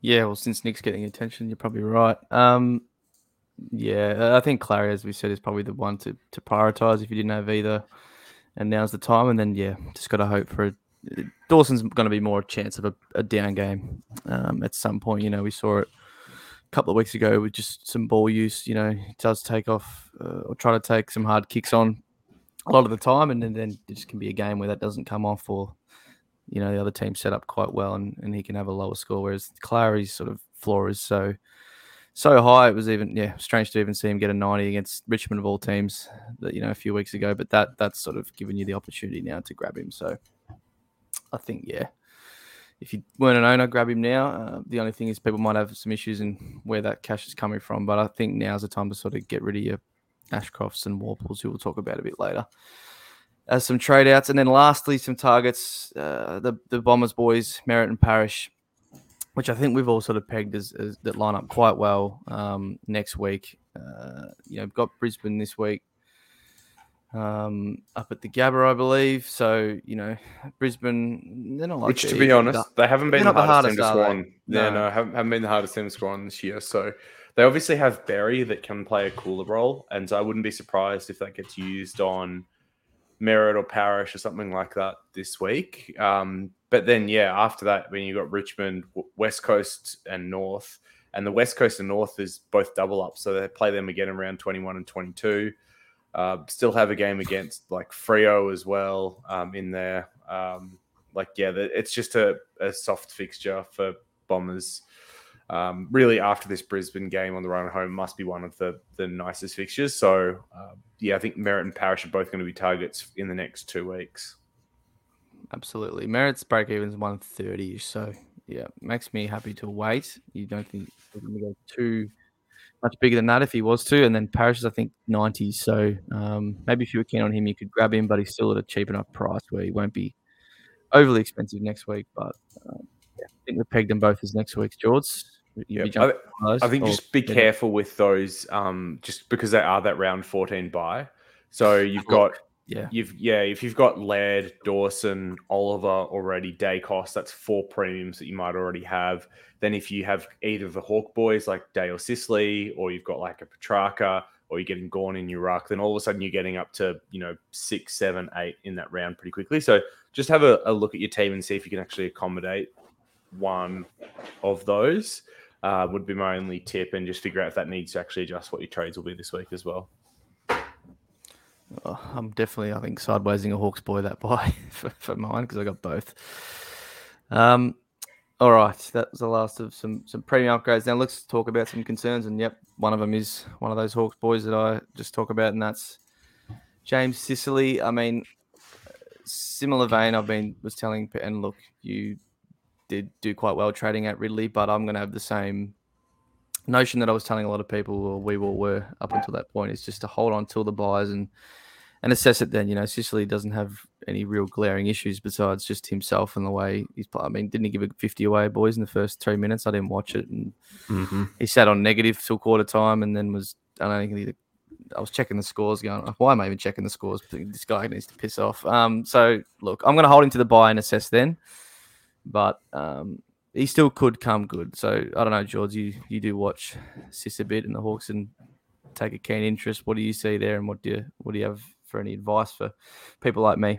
Speaker 1: Yeah, well, since Nick's getting attention, you're probably right. Um, yeah, I think Clary, as we said, is probably the one to, to prioritize if you didn't have either. And now's the time. And then, yeah, just got to hope for Dawson's going to be more a chance of a, a down game um, at some point. You know, we saw it couple of weeks ago with just some ball use. You know, he does take off uh, or try to take some hard kicks on a lot of the time, and then, then it just can be a game where that doesn't come off, or you know, the other team set up quite well, and, and he can have a lower score. Whereas Clary's sort of floor is so so high. It was even yeah strange to even see him get a ninety against Richmond of all teams, that you know a few weeks ago. But that that's sort of given you the opportunity now to grab him. So I think yeah, if you weren't an owner, grab him now. Uh, the only thing is people might have some issues in where that cash is coming from, but I think now's the time to sort of get rid of your Ashcrofts and Worpels, who we'll talk about a bit later. As some trade outs, and then lastly, some targets. Uh, the the Bombers boys, Merrett and Parish, which I think we've all sort of pegged as, as that line up quite well um, next week. Uh, you know, got Brisbane this week. Um, up at the Gabba, I believe. So you know, Brisbane, they're not like
Speaker 3: Which, to be honest,
Speaker 1: the-
Speaker 3: they haven't been the
Speaker 1: not the
Speaker 3: hardest, team to
Speaker 1: hardest,
Speaker 3: score on.
Speaker 1: they?
Speaker 3: Yeah,
Speaker 1: No.
Speaker 3: no, haven't, haven't been the hardest team to score on this year. So they obviously have Berry that can play a cooler role, and so I wouldn't be surprised if that gets used on Merrett or Parish or something like that this week. Um, but then, yeah, after that, when you got Richmond, West Coast, and North, and the West Coast and North is both double up, so they play them again in round twenty-one and twenty-two. Uh, still have a game against like Freo as well um, in there. Um, like, yeah, it's just a, a soft fixture for Bombers. Um, really, after this Brisbane game on the run home, must be one of the the nicest fixtures. So, uh, yeah, I think Merrett and Parish are both going to be targets in the next two weeks.
Speaker 1: Absolutely. Merrett's break even's 130, so yeah, makes me happy to wait. You don't think he's going to go too much bigger than that if he was to, and then Parish is I think 90. So um, maybe if you were keen on him, you could grab him, but he's still at a cheap enough price where he won't be overly expensive next week. But um, yeah, I think we pegged them both as next week's George.
Speaker 3: Yeah,
Speaker 1: those,
Speaker 3: I think
Speaker 1: or-
Speaker 3: just be
Speaker 1: yeah.
Speaker 3: careful with those, um, just because they are that round fourteen buy. So you've got
Speaker 1: Yeah,
Speaker 3: You've yeah, if you've got Laird, Dawson, Oliver already day cost, that's four premiums that you might already have. Then if you have either the Hawk boys like Day or Sicily, or you've got like a Petracca, or you're getting Gawn in your ruck, then all of a sudden you're getting up to you know six, seven, eight in that round pretty quickly. So just have a, a look at your team and see if you can actually accommodate one of those. Uh, would be my only tip, and just figure out if that needs to actually adjust what your trades will be this week as well.
Speaker 1: Oh, I'm definitely, I think, sidewaysing a Hawks boy that <laughs> buy for, for mine because I got both. Um, all right, that was the last of some some premium upgrades. Now let's talk about some concerns, and yep, one of them is one of those Hawks boys that I just talk about, and that's James Sicily. I mean, similar vein. I've been was telling, and look, you did do quite well trading at Ridley, but I'm going to have the same notion that I was telling a lot of people, or we all were up until that point, is just to hold on till the buys and and assess it then. You know, Sicily doesn't have any real glaring issues besides just himself and the way he's playing. I mean, didn't he give a 50 away, boys, in the first three minutes? I didn't watch it. And
Speaker 2: Mm-hmm.
Speaker 1: he sat on negative till quarter time and then was, I don't think he, I was checking the scores going, "Oh, why am I even checking the scores? This guy needs to piss off. Um, so, look, I'm going to hold him to the buy and assess then. But um, he still could come good. So, I don't know, George, you, you do watch Sis a bit in the Hawks and take a keen interest. What do you see there and what do you, what do you have for any advice for people like me?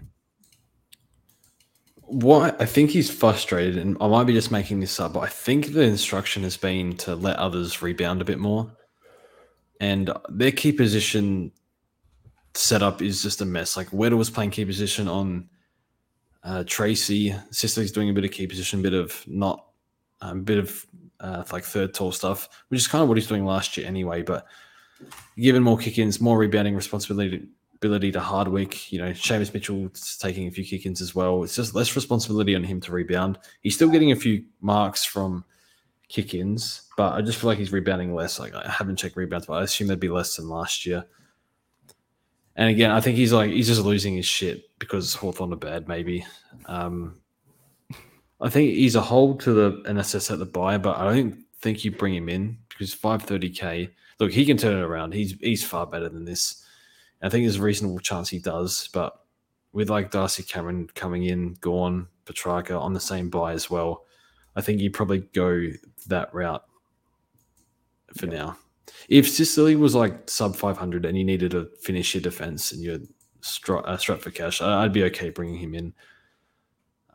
Speaker 2: What I think he's frustrated, and I might be just making this up, but I think the instruction has been to let others rebound a bit more. And their key position setup is just a mess. Like Weddle was playing key position on uh, Tracy. Sicily's doing a bit of key position, a bit of not, a bit of uh, like third tall stuff, which is kind of what he's doing last year anyway. But given more kick-ins, more rebounding responsibility ability to Hardwick. You know, Seamus Mitchell's taking a few kick-ins as well. It's just less responsibility on him to rebound. He's still getting a few marks from kick-ins, but I just feel like he's rebounding less. Like I haven't checked rebounds, but I assume that'd be less than last year. And again, I think he's like he's just losing his shit because Hawthorn are bad, maybe. Um, I think he's a hold to the NSS at the buy, but I don't think you bring him in because 530k. Look, he can turn it around. He's he's far better than this. I think there's a reasonable chance he does, but with like Darcy Cameron coming in, Gawn, Petracca on the same buy as well, I think you probably go that route for now. If Sicily was like sub 500 and you needed to finish your defense and you're stra- uh, strapped for cash, I- I'd be okay bringing him in.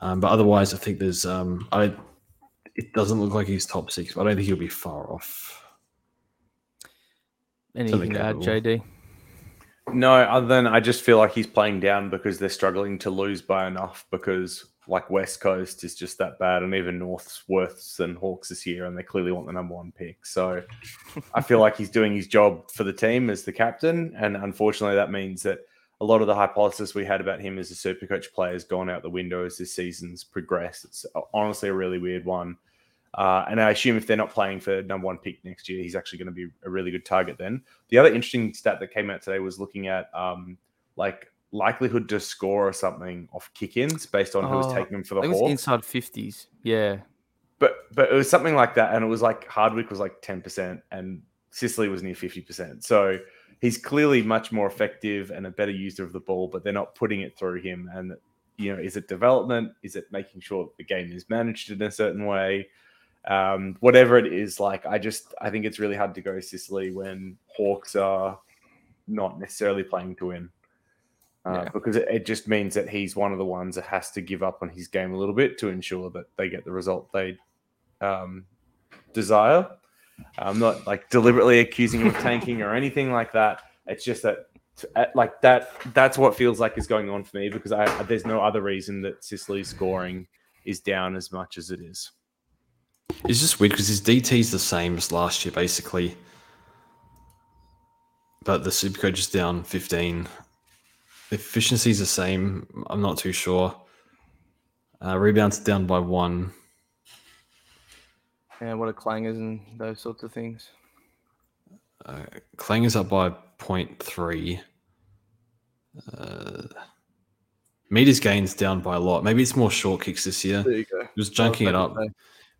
Speaker 2: Um, but otherwise, I think there's um, I. It doesn't look like he's top six, but I don't think he'll be far off.
Speaker 1: Anything to add. JD?
Speaker 3: No, other than I just feel like he's playing down because they're struggling to lose by enough because like West Coast is just that bad and even North's worse than Hawks this year and they clearly want the number one pick. So I feel like he's doing his job for the team as the captain. And unfortunately that means that a lot of the hypothesis we had about him as a super coach player has gone out the window as this season's progressed. It's honestly a really weird one. Uh, and I assume if they're not playing for number one pick next year, he's actually going to be a really good target then. The other interesting stat that came out today was looking at um, like likelihood to score or something off kick-ins based on who was
Speaker 1: Oh,
Speaker 3: taking them for the
Speaker 1: think it was
Speaker 3: Hawks.
Speaker 1: inside 50s. Yeah.
Speaker 3: But but it was something like that, and it was like Hardwick was like ten percent, and Sicily was near fifty percent. So he's clearly much more effective and a better user of the ball, but they're not putting it through him. And you know, is it development? Is it making sure the game is managed in a certain way? Um, whatever it is, like I just I think it's really hard to go Sicily when Hawks are not necessarily playing to win. Uh, yeah. Because it, it, just means that he's one of the ones that has to give up on his game a little bit to ensure that they get the result they um, desire. I'm not like deliberately accusing him of tanking or anything like that. It's just that like that that's what feels like is going on for me because I there's no other reason that Sicily's scoring is down as much as it is.
Speaker 2: It's just weird because his DT is the same as last year basically, but the Supercoach is down 15. The efficiency is the same. I'm not too sure. Uh, rebounds down by one.
Speaker 1: And what are clangers and those sorts of things?
Speaker 2: Uh, clangers up by 0.3. Uh, meters gains down by a lot. Maybe it's more short kicks this year.
Speaker 1: There you go.
Speaker 2: Just junking it up.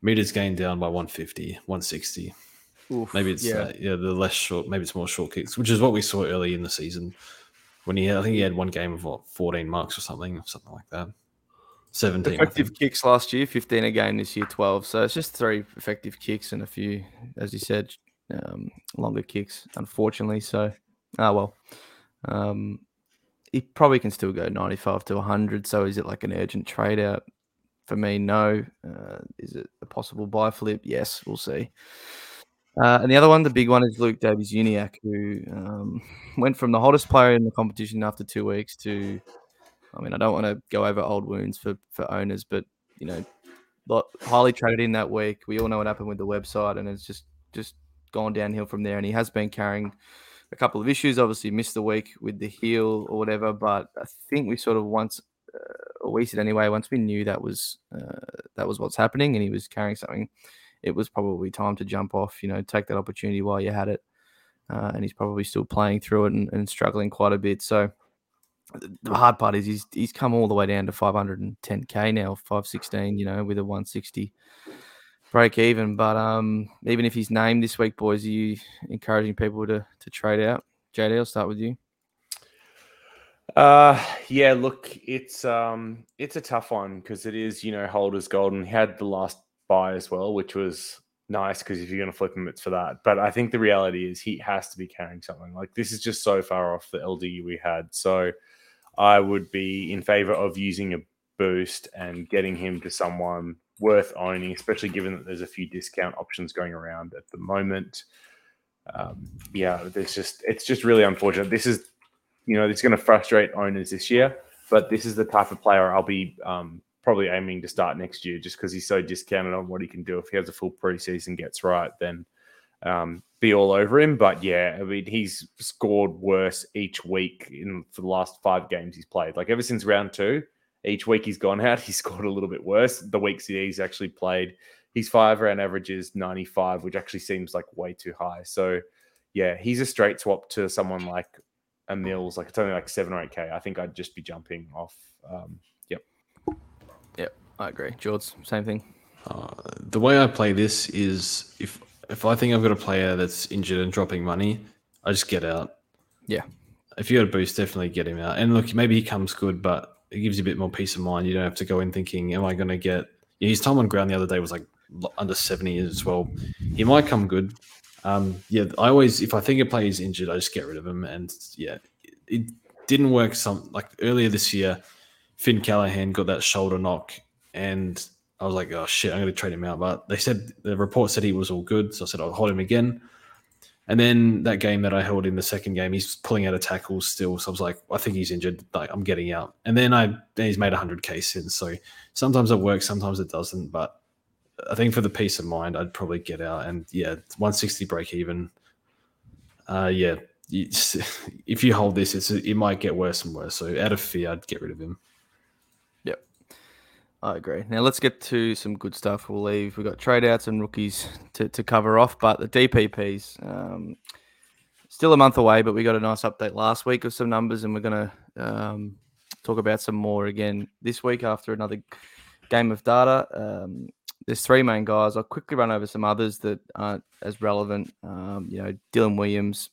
Speaker 2: Meters gained down by 150, 160. Oof, maybe it's yeah. Uh, yeah the less short. Maybe it's more short kicks, which is what we saw early in the season when he I think he had one game of what 14 marks or something, something like that. 17
Speaker 1: effective kicks last year, 15 a game this year, 12. So it's just three effective kicks and a few, as you said, um, longer kicks, unfortunately. So, ah, well, um, he probably can still go 95 to 100. So is it like an urgent trade out? For me, no. Uh, is it a possible buy flip? Yes, we'll see. Uh, and the other one, the big one, is Luke Davies Uniacke, who um, <laughs> went from the hottest player in the competition after two weeks to, I mean, I don't want to go over old wounds for, for owners, but, you know, highly traded in that week. We all know what happened with the website, and it's just just gone downhill from there. And he has been carrying a couple of issues. Obviously, missed the week with the heel or whatever, but I think we sort of once, uh, we said anyway, once we knew that was uh, that was what's happening, and he was carrying something, it was probably time to jump off. You know, take that opportunity while you had it. Uh, and he's probably still playing through it and, and struggling quite a bit. So the hard part is he's he's come all the way down to 510k now, 516. You know, with a 160 break even. But um, even if he's named this week, boys, are you encouraging people to to trade out? JD, I'll start with you.
Speaker 3: Uh, yeah. Look, it's um, it's a tough one because it is you know Holder's golden. Had the last buy as well, which was nice because if you're going to flip him, it's for that. But I think the reality is he has to be carrying something. Like this is just so far off the LD we had. So I would be in favor of using a boost and getting him to someone worth owning, especially given that there's a few discount options going around at the moment. Um, yeah, there's just it's just really unfortunate. This is, you know, it's going to frustrate owners this year, but this is the type of player I'll be um, probably aiming to start next year, just because he's so discounted on what he can do. If he has a full preseason, gets right, then um, be all over him. But yeah, I mean, he's scored worse each week in for the last five games he's played. Like ever since round two, each week he's gone out, <laughs> he's scored a little bit worse. The weeks he's actually played, his five round average is 95, which actually seems like way too high. So, yeah, he's a straight swap to someone like a Mills. Like it's only like seven or eight K. I think I'd just be jumping off. Um, yep.
Speaker 1: Yep. I agree. George, same thing.
Speaker 2: Uh, the way I play this is if if I think I've got a player that's injured and dropping money, I just get out.
Speaker 1: Yeah.
Speaker 2: If you got a boost, definitely get him out. And look, maybe he comes good, but it gives you a bit more peace of mind. You don't have to go in thinking, "Am I going to get?" Yeah, his time on ground the other day was like under seventy as well. He might come good. Um, yeah, I always if I think a player is injured, I just get rid of him. And yeah, it didn't work. Some like earlier this year, Finn Callaghan got that shoulder knock, and I was like, "Oh shit, I'm going to trade him out." But they said the report said he was all good, so I said I'll hold him again. And then that game that I held in the second game, he's pulling out of tackles still. So I was like, I think he's injured. Like I'm getting out. And then I he's made 100k since. So sometimes it works, sometimes it doesn't. But I think for the peace of mind, I'd probably get out. And yeah, 160 break even. Uh, yeah, <laughs> if you hold this, it's it might get worse and worse. So out of fear, I'd get rid of him.
Speaker 1: Yep, I agree. Now let's get to some good stuff. We'll leave. We've got trade outs and rookies to, to cover off, but the DPPs um, still a month away. But we got a nice update last week of some numbers, and we're to um, talk about some more again this week after another game of data. Um, there's three main guys. I'll quickly run over some others that aren't as relevant. Um, you know, Dylan Williams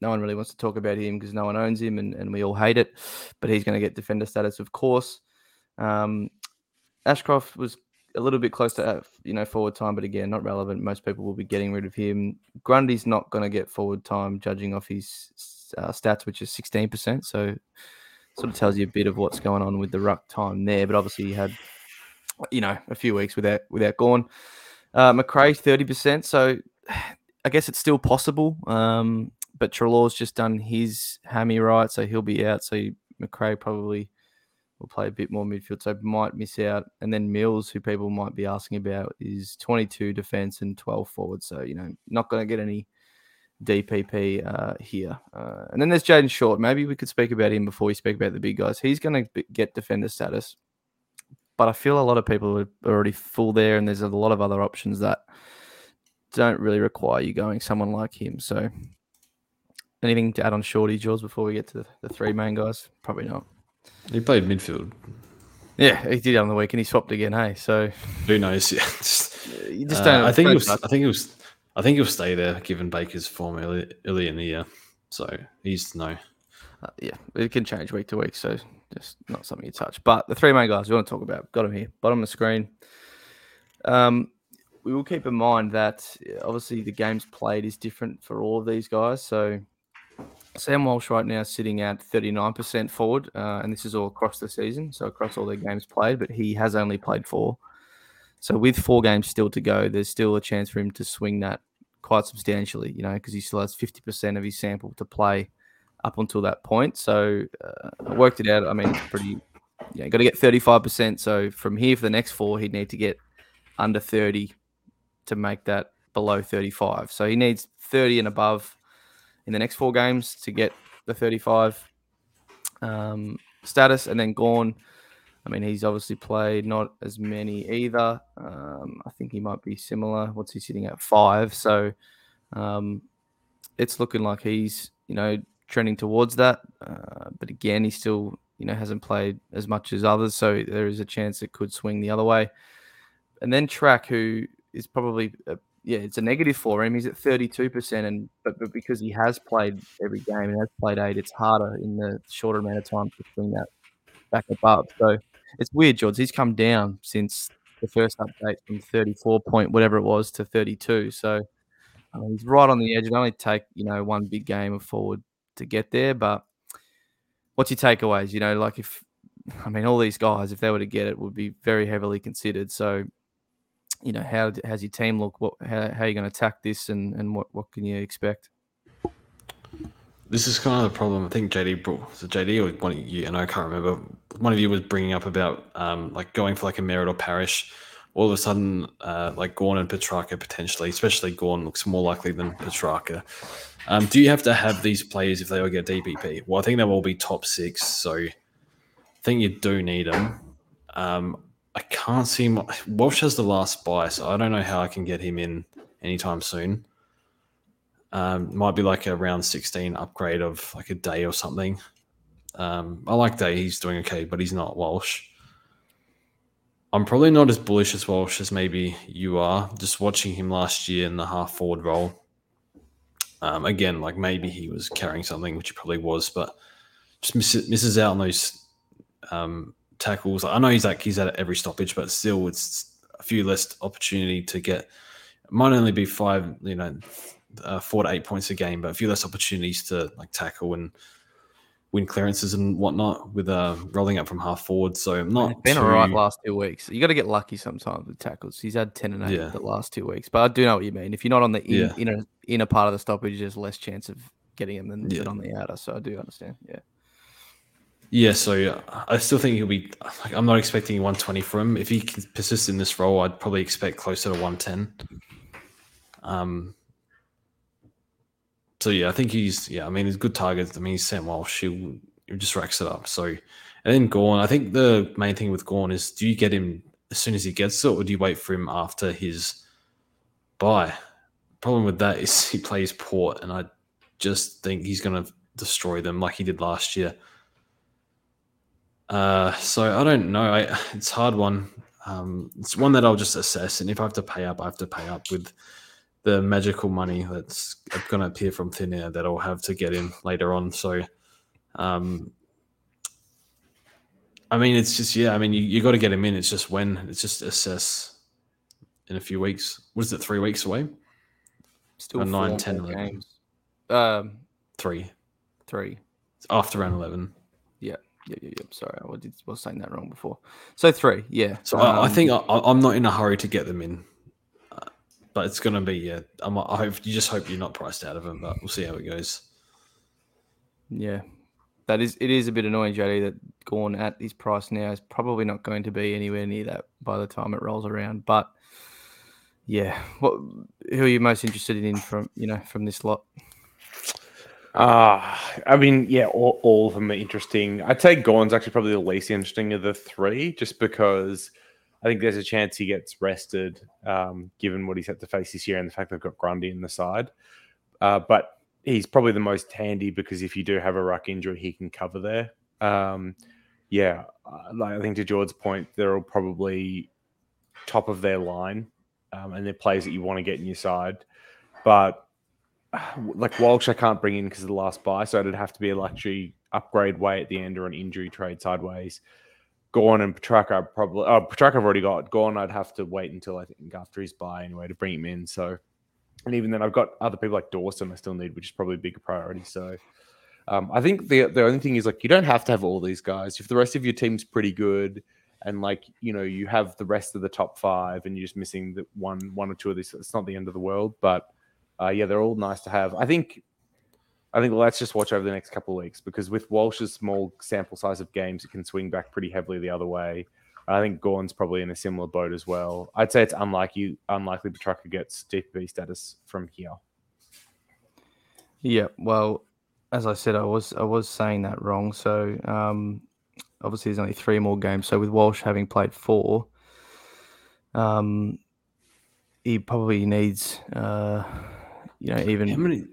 Speaker 1: no one really wants to talk about him because no one owns him and, and we all hate it. But he's going to get defender status, of course. Um, Ashcroft was a little bit close to uh, you know forward time, but again, not relevant. Most people will be getting rid of him. Grundy's not going to get forward time, judging off his uh, stats, which is sixteen percent. So sort of tells you a bit of what's going on with the ruck time there. But obviously, he had you know a few weeks without without Gawn. Uh, Macrae thirty percent. So <sighs> I guess it's still possible. Um, but Treloar's just done his hammy right, so he'll be out. So Macrae probably will play a bit more midfield, so might miss out. And then Mills, who people might be asking about, is 22 defense and 12 forward. So you know, not going to get any DPP uh, here. Uh, and then there's Jayden Short. Maybe we could speak about him before we speak about the big guys. He's going to get defender status, but I feel a lot of people are already full there, and there's a lot of other options that don't really require you going someone like him. So anything to add on Shorty, Jaws, before we get to the, the three main guys? Probably not.
Speaker 2: He played midfield.
Speaker 1: Yeah, he did on the week, and he swapped again. Hey, so
Speaker 2: who knows? <laughs> Yeah, just, you just don't. Uh, I think he was. I think he was. I think he'll stay there given Baker's form early, early in the year. So he's no.
Speaker 1: Uh, yeah, it can change week to week, so just not something you touch. But the three main guys we want to talk about, got them here, bottom of the screen. Um, we will keep in mind that obviously the games played is different for all of these guys. So Sam Walsh right now is sitting at 39% forward, uh, and this is all across the season, so across all their games played, but he has only played four. So with four games still to go, there's still a chance for him to swing that quite substantially, you know, because he still has 50% of his sample to play up until that point. So uh, I worked it out. I mean, pretty, yeah, got to get 35%. So from here for the next four, he'd need to get under 30 to make that below 35. So he needs 30 and above in the next four games to get the 35 um, status. And then Gawn, I mean, he's obviously played not as many either. Um, I think he might be similar. What's he sitting at? Five. So um, it's looking like he's, you know, trending towards that. Uh, but again, he still, you know, hasn't played as much as others. So there is a chance it could swing the other way. And then Track, who is probably a yeah, it's a negative for him. He's at 32%, and but, but because he has played every game and has played eight, it's harder in the shorter amount of time to bring that back above. So it's weird, George. He's come down since the first update from 34 point whatever it was to 32. So I mean, he's right on the edge. It only take you know one big game of forward to get there. But what's your takeaways? You know, like if I mean all these guys, if they were to get it, would be very heavily considered. So you know, how how's your team look? What how, how are you going to attack this, and and what what can you expect?
Speaker 2: This is kind of the problem. I think JD brought so JD or one of you, and I can't remember. One of you was bringing up about um, like going for like a Merrett or Parish. All of a sudden, uh, like Gawn and Petracca potentially, especially Gawn looks more likely than Petracca. Um, do you have to have these players if they all get DPP? Well, I think they'll all be top six, so I think you do need them. Um, I can't see him. Walsh has the last buy, so I don't know how I can get him in anytime soon. Um, might be like a round 16 upgrade of like a day or something. Um, I like Day, he's doing okay, but he's not Walsh. I'm probably not as bullish as Walsh as maybe you are. Just watching him last year in the half forward role. Um, again, like maybe he was carrying something, which he probably was, but just misses, misses out on those um, tackles. I know he's like he's at every stoppage, but still, it's a few less opportunity to get. It might only be five, you know, uh, four to eight points a game, but a few less opportunities to like tackle and win clearances and whatnot with uh, rolling up from half forward. So I'm not
Speaker 1: it's been too... all right last two weeks. You got to get lucky sometimes with tackles. He's had ten and eight yeah. the last two weeks, but I do know what you mean. If you're not on the in, yeah. inner inner part of the stoppage, there's less chance of getting him than, yeah. on the outer. So I do understand. Yeah.
Speaker 2: Yeah, so I still think he'll be. Like, I'm not expecting 120 from him. If he can persist in this role, I'd probably expect closer to 110. Um. So yeah, I think he's yeah. I mean, he's good targets. I mean, he's Sam Walsh. He, he just racks it up. So and then Gawn. I think the main thing with Gawn is, do you get him as soon as he gets it, or do you wait for him after his buy? Problem with that is <laughs> he plays Port, and I just think he's going to destroy them like he did last year. Uh, so I don't know. I, <sighs> it's hard one. Um, it's one that I'll just assess, and if I have to pay up, I have to pay up with the magical money that's going to appear from thin air that I'll have to get in later on. So, um, I mean, it's just yeah. I mean, you, you got to get him in. It's just when. It's just assess in a few weeks. What is it? Three weeks away.
Speaker 1: Still
Speaker 2: nine,
Speaker 1: four
Speaker 2: 10,
Speaker 1: more
Speaker 2: 11.
Speaker 1: games. Um,
Speaker 2: Three
Speaker 1: three.
Speaker 2: It's after round eleven.
Speaker 1: Yeah, yeah, yeah. yeah. Sorry, I did, was saying that wrong before. So three. Yeah.
Speaker 2: So I, I
Speaker 1: Um,
Speaker 2: think I, I'm not in a hurry to get them in, but it's going to be yeah. I'm, I hope you just hope you're not priced out of them, but we'll see how it goes.
Speaker 1: Yeah, that is. It is a bit annoying, JD, that Gawn at his price now is probably not going to be anywhere near that by the time it rolls around. But yeah, what? Who are you most interested in from you know from this lot?
Speaker 3: Ah, I mean, yeah, all, all of them are interesting. I'd say Gawn's actually probably the least interesting of the three, just because I think there's a chance he gets rested, um, given what he's had to face this year and the fact they've got Grundy in the side. Uh, but he's probably the most handy because if you do have a ruck injury, he can cover there. Um, yeah, uh, like I think to George's point, they're all probably top of their line, um, and they're players that you want to get in your side. But <sighs> like Walsh, I can't bring in because of the last buy, so it'd have to be a luxury upgrade way at the end or an injury trade sideways. Gawn and Petracca I'd probably. Oh, Petracca I've already got. Gawn, I'd have to wait until I think after his buy anyway to bring him in. So, and even then, I've got other people like Dawson I still need, which is probably a bigger priority. So, um, I think the the only thing is like you don't have to have all these guys. If the rest of your team's pretty good, and like you know you have the rest of the top five, and you're just missing the one one or two of these, it's not the end of the world. But uh, yeah, they're all nice to have. I think. I think let's just watch over the next couple of weeks because with Walsh's small sample size of games, it can swing back pretty heavily the other way. I think Gawn's probably in a similar boat as well. I'd say it's unlikely unlikely Petracca gets DPP status from here.
Speaker 1: Yeah, well, as I said, I was I was saying that wrong. So um, obviously, there's only three more games. So with Walsh having played four, um, he probably needs, uh, you know, even
Speaker 2: How many?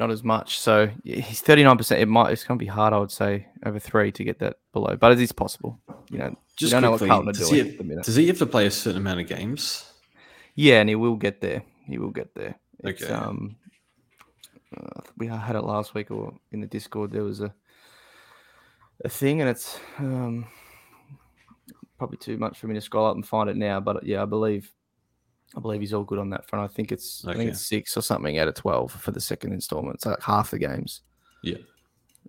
Speaker 1: Not as much. So he's thirty nine percent. It might it's going to be hard, I would say, over three to get that below, but it is possible. You know,
Speaker 2: Just
Speaker 1: you don't
Speaker 2: quickly,
Speaker 1: know what Carlton
Speaker 2: does, he,
Speaker 1: the
Speaker 2: does he have to play a certain amount of games?
Speaker 1: Yeah, and he will get there. He will get there. It's,
Speaker 2: Okay.
Speaker 1: um, uh, we had it last week or in the Discord. There was a a thing, and it's um, probably too much for me to scroll up and find it now. But yeah, I believe I believe he's all good on that front. I think it's I think it's six or something out of twelve for the second installment. It's like half the games.
Speaker 2: Yeah.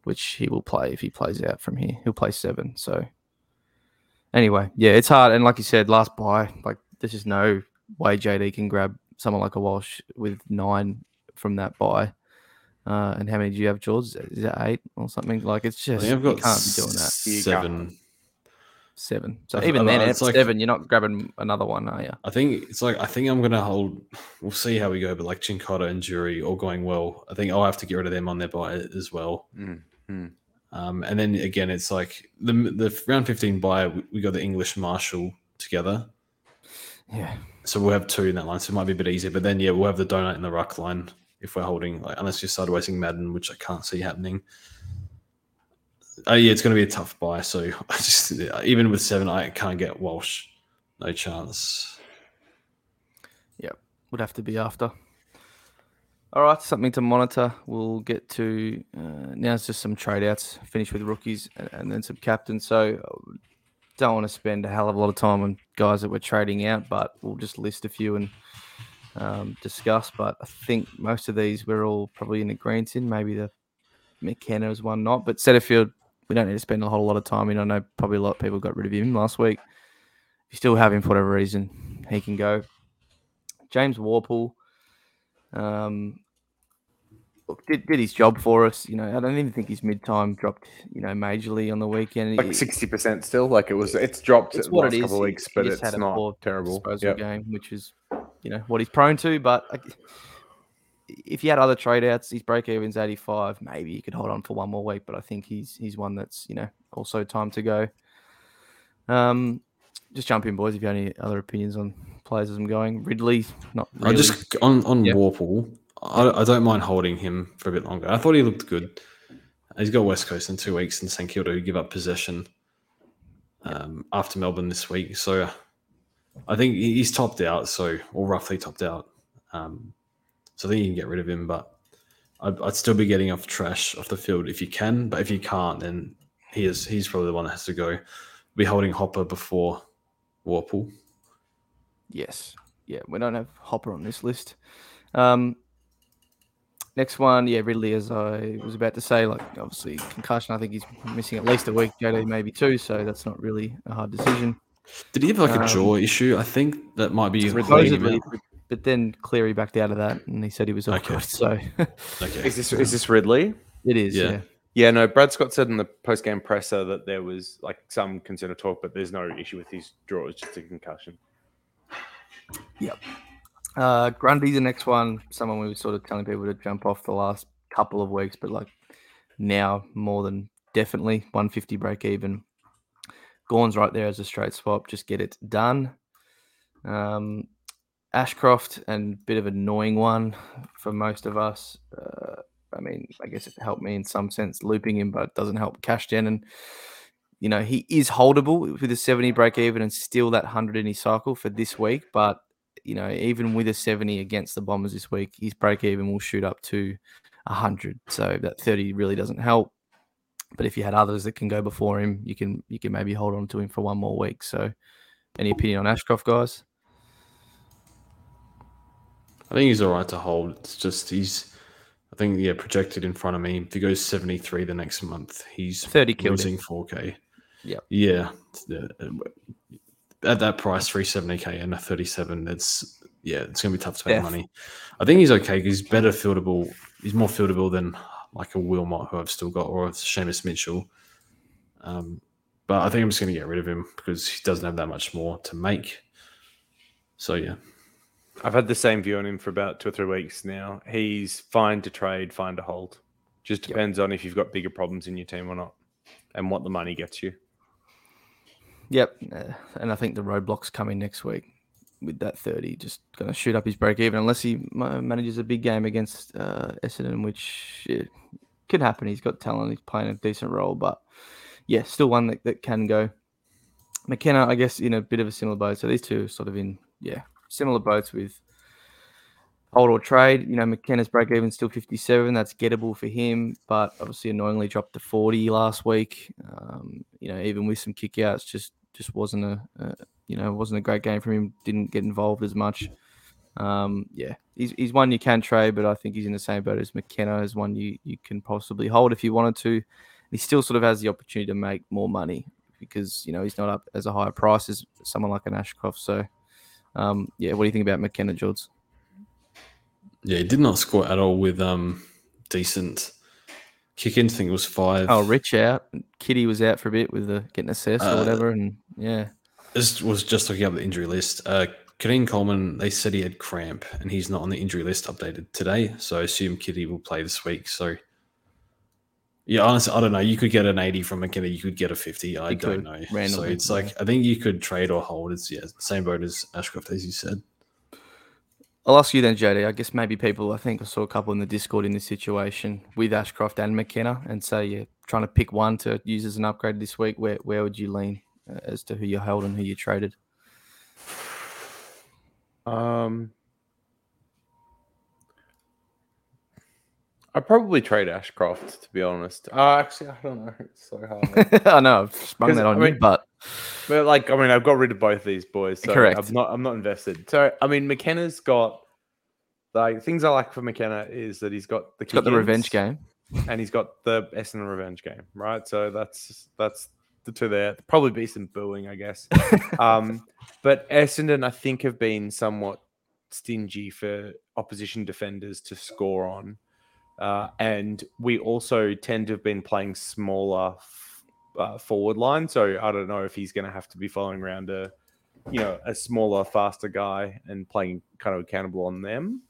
Speaker 1: which he will play if he plays out from here. He'll play seven. So anyway, yeah, it's hard. And like you said, last buy, like there's just no way JD can grab someone like a Walsh with nine from that buy. Uh, and how many do you have, George? Is that eight or something? Like it's just
Speaker 2: I've
Speaker 1: you
Speaker 2: got
Speaker 1: can't be doing that.
Speaker 3: You
Speaker 2: seven.
Speaker 1: Seven. So
Speaker 2: I've-
Speaker 1: even
Speaker 2: I've-
Speaker 1: then,
Speaker 2: it's
Speaker 1: at
Speaker 2: like-
Speaker 1: seven, you're not grabbing another one, are you?
Speaker 2: I think it's like I think I'm gonna hold. We'll see how we go, but like Chincotta and Jury all going well. I think I'll have to get rid of them on their buy as well.
Speaker 3: Mm.
Speaker 2: Um, and then again, it's like the the round 15 buy. we- We got the English Marshall together,
Speaker 1: Yeah.
Speaker 2: so we'll have two in that line. So it might be a bit easier. But then yeah, we'll have the donut in the ruck line if we're holding. Like unless you start wasting Madden, which I can't see happening. Oh yeah, it's going to be a tough buy. So <laughs> I just even with seven, I can't get Walsh. No chance.
Speaker 1: Yep, would have to be after. All right, something to monitor. We'll get to uh, now. It's just some trade outs. Finish with rookies and, and then some captains. So uh, don't want to spend a hell of a lot of time on guys that we're trading out, but we'll just list a few and um, discuss. But I think most of these we're all probably in agreement in. Maybe the McKenna is one not, but Setterfield we don't need to spend a whole lot of time in. I know probably a lot of people got rid of him last week. If you still have him for whatever reason, he can go. James Worpel um, look, did, did his job for us. You know, I don't even think his mid time dropped, you know, majorly on the weekend.
Speaker 3: Like sixty percent still. Like it was. It's dropped
Speaker 1: it's what it is.
Speaker 3: couple of weeks, but it's not terrible. Yep.
Speaker 1: game, which is, you know, what he's prone to. But if you had other trade outs, his break even's 85, maybe you could hold on for one more week. But I think he's he's one that's, you know, also time to go. Um, just jump in, boys, if you have any other opinions on players as I'm going. Ridley, not
Speaker 2: I just on on
Speaker 1: Yeah.
Speaker 2: Worpel. I, I don't mind holding him for a bit longer. I thought he looked good. He's got West Coast in two weeks, and St Kilda who give up possession um, after Melbourne this week. So I think he's topped out, so or roughly topped out. Um, So I think you can get rid of him, but I'd, I'd still be getting off trash off the field if you can. But if you can't, then he is he's probably the one that has to go. Be holding Hopper before Worpel.
Speaker 1: Yes. Yeah, we don't have Hopper on this list. Um, next one, yeah, Ridley, as I was about to say, like obviously concussion. I think he's missing at least a week, JD maybe two, so that's not really a hard decision.
Speaker 2: Did he have like a
Speaker 1: Um,
Speaker 2: jaw issue? I think that might be
Speaker 1: Supposedly. But- but then Cleary backed out of that, and he said he was all
Speaker 2: Okay.
Speaker 1: good. So <laughs>
Speaker 2: Okay.
Speaker 3: Is this is this Ridley?
Speaker 1: it is,
Speaker 2: Yeah.
Speaker 1: yeah.
Speaker 3: Yeah, no. Brad Scott said in the post game presser that there was like some concern of talk, but there's no issue with his draw. It's just a concussion.
Speaker 1: Uh, Grundy's the next one. Someone we were sort of telling people to jump off the last couple of weeks, but like now more than definitely 150 break even. Gawn's right there as a straight swap. Just get it done. Um, Ashcroft and a bit of an annoying one for most of us. Uh, I mean, I guess it helped me in some sense looping him, but it doesn't help cash gen. And you know, he is holdable with a 70 break even and still that 100 in his cycle for this week. But you know, even with a 70 against the Bombers this week, his break even will shoot up to 100. So that 30 really doesn't help. But if you had others that can go before him, you can you can maybe hold on to him for one more week. So, any opinion on Ashcroft, guys?
Speaker 2: I think he's all right to hold. It's just he's, I think, yeah, projected in front of me. If he goes 73 the next month, he's
Speaker 1: 30 killed
Speaker 2: losing
Speaker 1: him.
Speaker 2: 4K.
Speaker 1: Yep.
Speaker 2: Yeah. Yeah. At that price, 370K and a 37, it's, yeah, it's going to be tough to make money. I think he's okay 'cause he's better fieldable. He's more fieldable than like a Wilmot, who I've still got, or Seamus Mitchell. Um, but I think I'm just going to get rid of him because he doesn't have that much more to make. So, yeah.
Speaker 3: I've had the same view on him for about two or three weeks now. He's fine to trade, fine to hold. Just
Speaker 1: Yep.
Speaker 3: depends on if you've got bigger problems in your team or not, and what the money gets you.
Speaker 1: Yep. Uh, and I think the roadblocks coming next week with that 30. Just going to shoot up his break even unless he manages a big game against uh, Essendon, which yeah, could happen. He's got talent. He's playing a decent role. But yeah, still one that, that can go. McKenna, I guess, in a bit of a similar boat. So these two are sort of in, yeah, similar boats with hold or trade. You know, McKenna's break even still 57. That's gettable for him, but obviously annoyingly dropped to 40 last week. Um, you know, even with some kickouts, just just wasn't a, a you know wasn't a great game for him. Didn't get involved as much. Um, yeah, he's, he's one you can trade, but I think he's in the same boat as McKenna as one you you can possibly hold if you wanted to. He still sort of has the opportunity to make more money because you know he's not up as a higher price as someone like an Ashcroft. So, um, yeah, what do you think about McKenna, George?
Speaker 2: Yeah, he did not score at all with um decent kick in. I think it was five.
Speaker 1: Oh, Rich out. Kitty was out for a bit with the getting assessed
Speaker 2: Uh,
Speaker 1: or whatever, and yeah,
Speaker 2: This was just looking up the injury list. Uh, Keidean Coleman, they said he had cramp, and he's not on the injury list updated today. So I assume Kitty will play this week. So yeah, honestly, I don't know. You could get an eighty from McKenna. You could get a fifty. I
Speaker 1: You
Speaker 2: don't
Speaker 1: could,
Speaker 2: know. So
Speaker 1: randomly,
Speaker 2: it's
Speaker 1: yeah.
Speaker 2: like I think you could trade or hold. It's yeah, same boat as Ashcroft, as you said.
Speaker 1: I'll ask you then, JD. I guess maybe people, I think I saw a couple in the Discord in this situation with Ashcroft and McKenna, and say you're trying to pick one to use as an upgrade this week. Where where would you lean uh, as to who you held and who you traded?
Speaker 3: Um, I'd probably trade Ashcroft to be honest. Uh, actually, I don't know. It's so hard.
Speaker 1: I know I've sprung that on
Speaker 3: I
Speaker 1: you, but
Speaker 3: but like, I mean, I've got rid of both these boys. So
Speaker 1: Correct.
Speaker 3: I'm not. I'm not invested. So I mean, McKenna's got like things I like for McKenna is that he's got the
Speaker 1: it's got the revenge game.
Speaker 3: and he's got the Essendon revenge game, right? So that's that's the two there. Probably be some booing, I guess. <laughs> um, but Essendon, I think, have been somewhat stingy for opposition defenders to score on, uh, and we also tend to have been playing smaller uh, forward line. So I don't know if he's going to have to be following around a, you know, a smaller, faster guy and playing kind of accountable on them.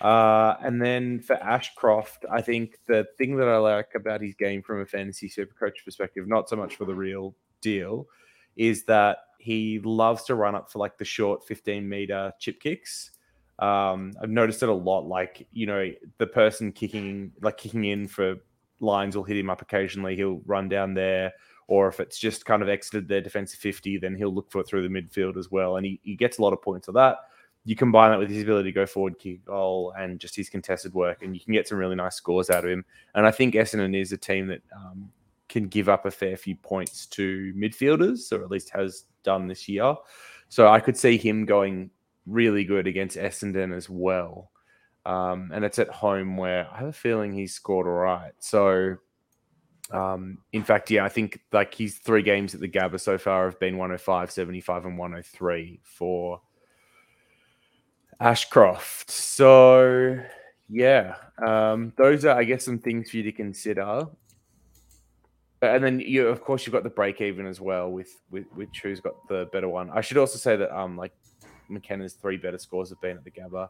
Speaker 3: Uh, and then for Ashcroft, I think the thing that I like about his game from a fantasy super coach perspective, not so much for the real deal, is that he loves to run up for like the short 15 meter chip kicks. Um, I've noticed it a lot. Like, you know, the person kicking, like kicking in for lines will hit him up occasionally. He'll run down there. Or if it's just kind of exited their defensive 50, then he'll look for it through the midfield as well. And he, he gets a lot of points of that. you combine that with his ability to go forward, kick goal, and just his contested work, and you can get some really nice scores out of him. And I think Essendon is a team that um, can give up a fair few points to midfielders, or at least has done this year. So I could see him going really good against Essendon as well. Um, and it's at home where I have a feeling he's scored all right. So, um, in fact, yeah, I think like his three games at the Gabba so far have been 105, 75, and 103 for Ashcroft. So, yeah, um, those are, I guess, some things for you to consider. And then you, of course, you've got the break even as well with with who's got the better one. I should also say that um, like McKenna's three better scores have been at the Gabba.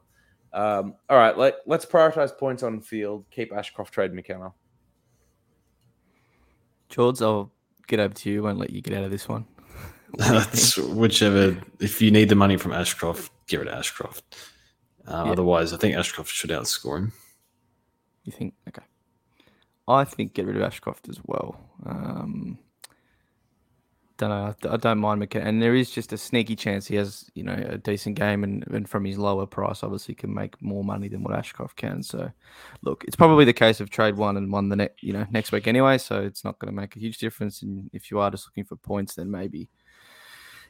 Speaker 3: Um, all right, let, let's prioritize points on field. Keep Ashcroft trade McKenna.
Speaker 1: George, I'll get over to you. Won't let you get out of this one. <laughs>
Speaker 2: That's whichever. If you need the money from Ashcroft, get rid of Ashcroft. Uh, yeah. Otherwise, I think Ashcroft should outscore him.
Speaker 1: You think? Okay. I think get rid of Ashcroft as well. Um, don't know. I don't mind McKenna, and there is just a sneaky chance he has, you know, a decent game, and, and from his lower price, obviously, can make more money than what Ashcroft can. So, look, it's probably the case of trade one and one the next, you know, next week anyway. So it's not going to make a huge difference. And if you are just looking for points, then maybe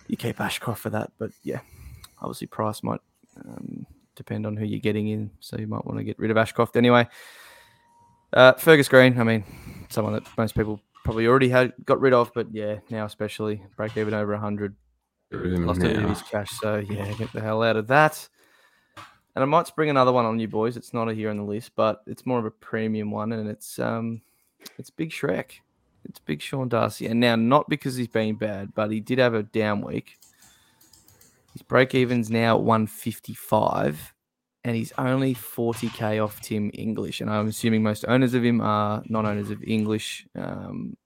Speaker 1: you keep Ashcroft for that. But yeah, obviously, price might um, depend on who you're getting in, so you might want to get rid of Ashcroft anyway. Uh, Fergus Greene, I mean, someone that most people probably already had got rid of, but yeah, now especially break even over hundred. Lost a bit of his cash, so yeah, get the hell out of that. And I might spring another one on you boys. It's not a here on the list, but it's more of a premium one, and it's um, it's Big Shrek. It's Big Sean Darcy, and now not because he's been bad, but he did have a down week. His break even's now at 155 and he's only 40k off Tim English. And I'm assuming most owners of him are non owners of English. Um,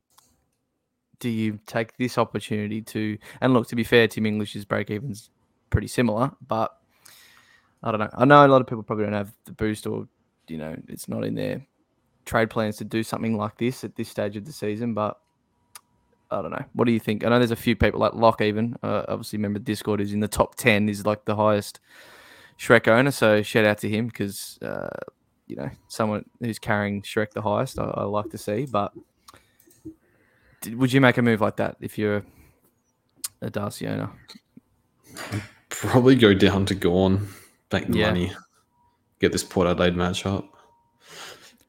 Speaker 1: do you take this opportunity to, and look, to be fair, Tim English's break even's pretty similar, but I don't know. I know a lot of people probably don't have the boost or, you know, it's not in their trade plans to do something like this at this stage of the season, but I don't know. What do you think? I know there's a few people like Locke, even. Uh, obviously, remember Discord is in the top 10, is like the highest Shrek owner, so shout out to him because uh, you know someone who's carrying Shrek the highest. I, I like to see, but did, would you make a move like that if you're a Darcy owner?
Speaker 2: Probably go down to Gawn, bank the yeah. money, get this Port Adelaide match up.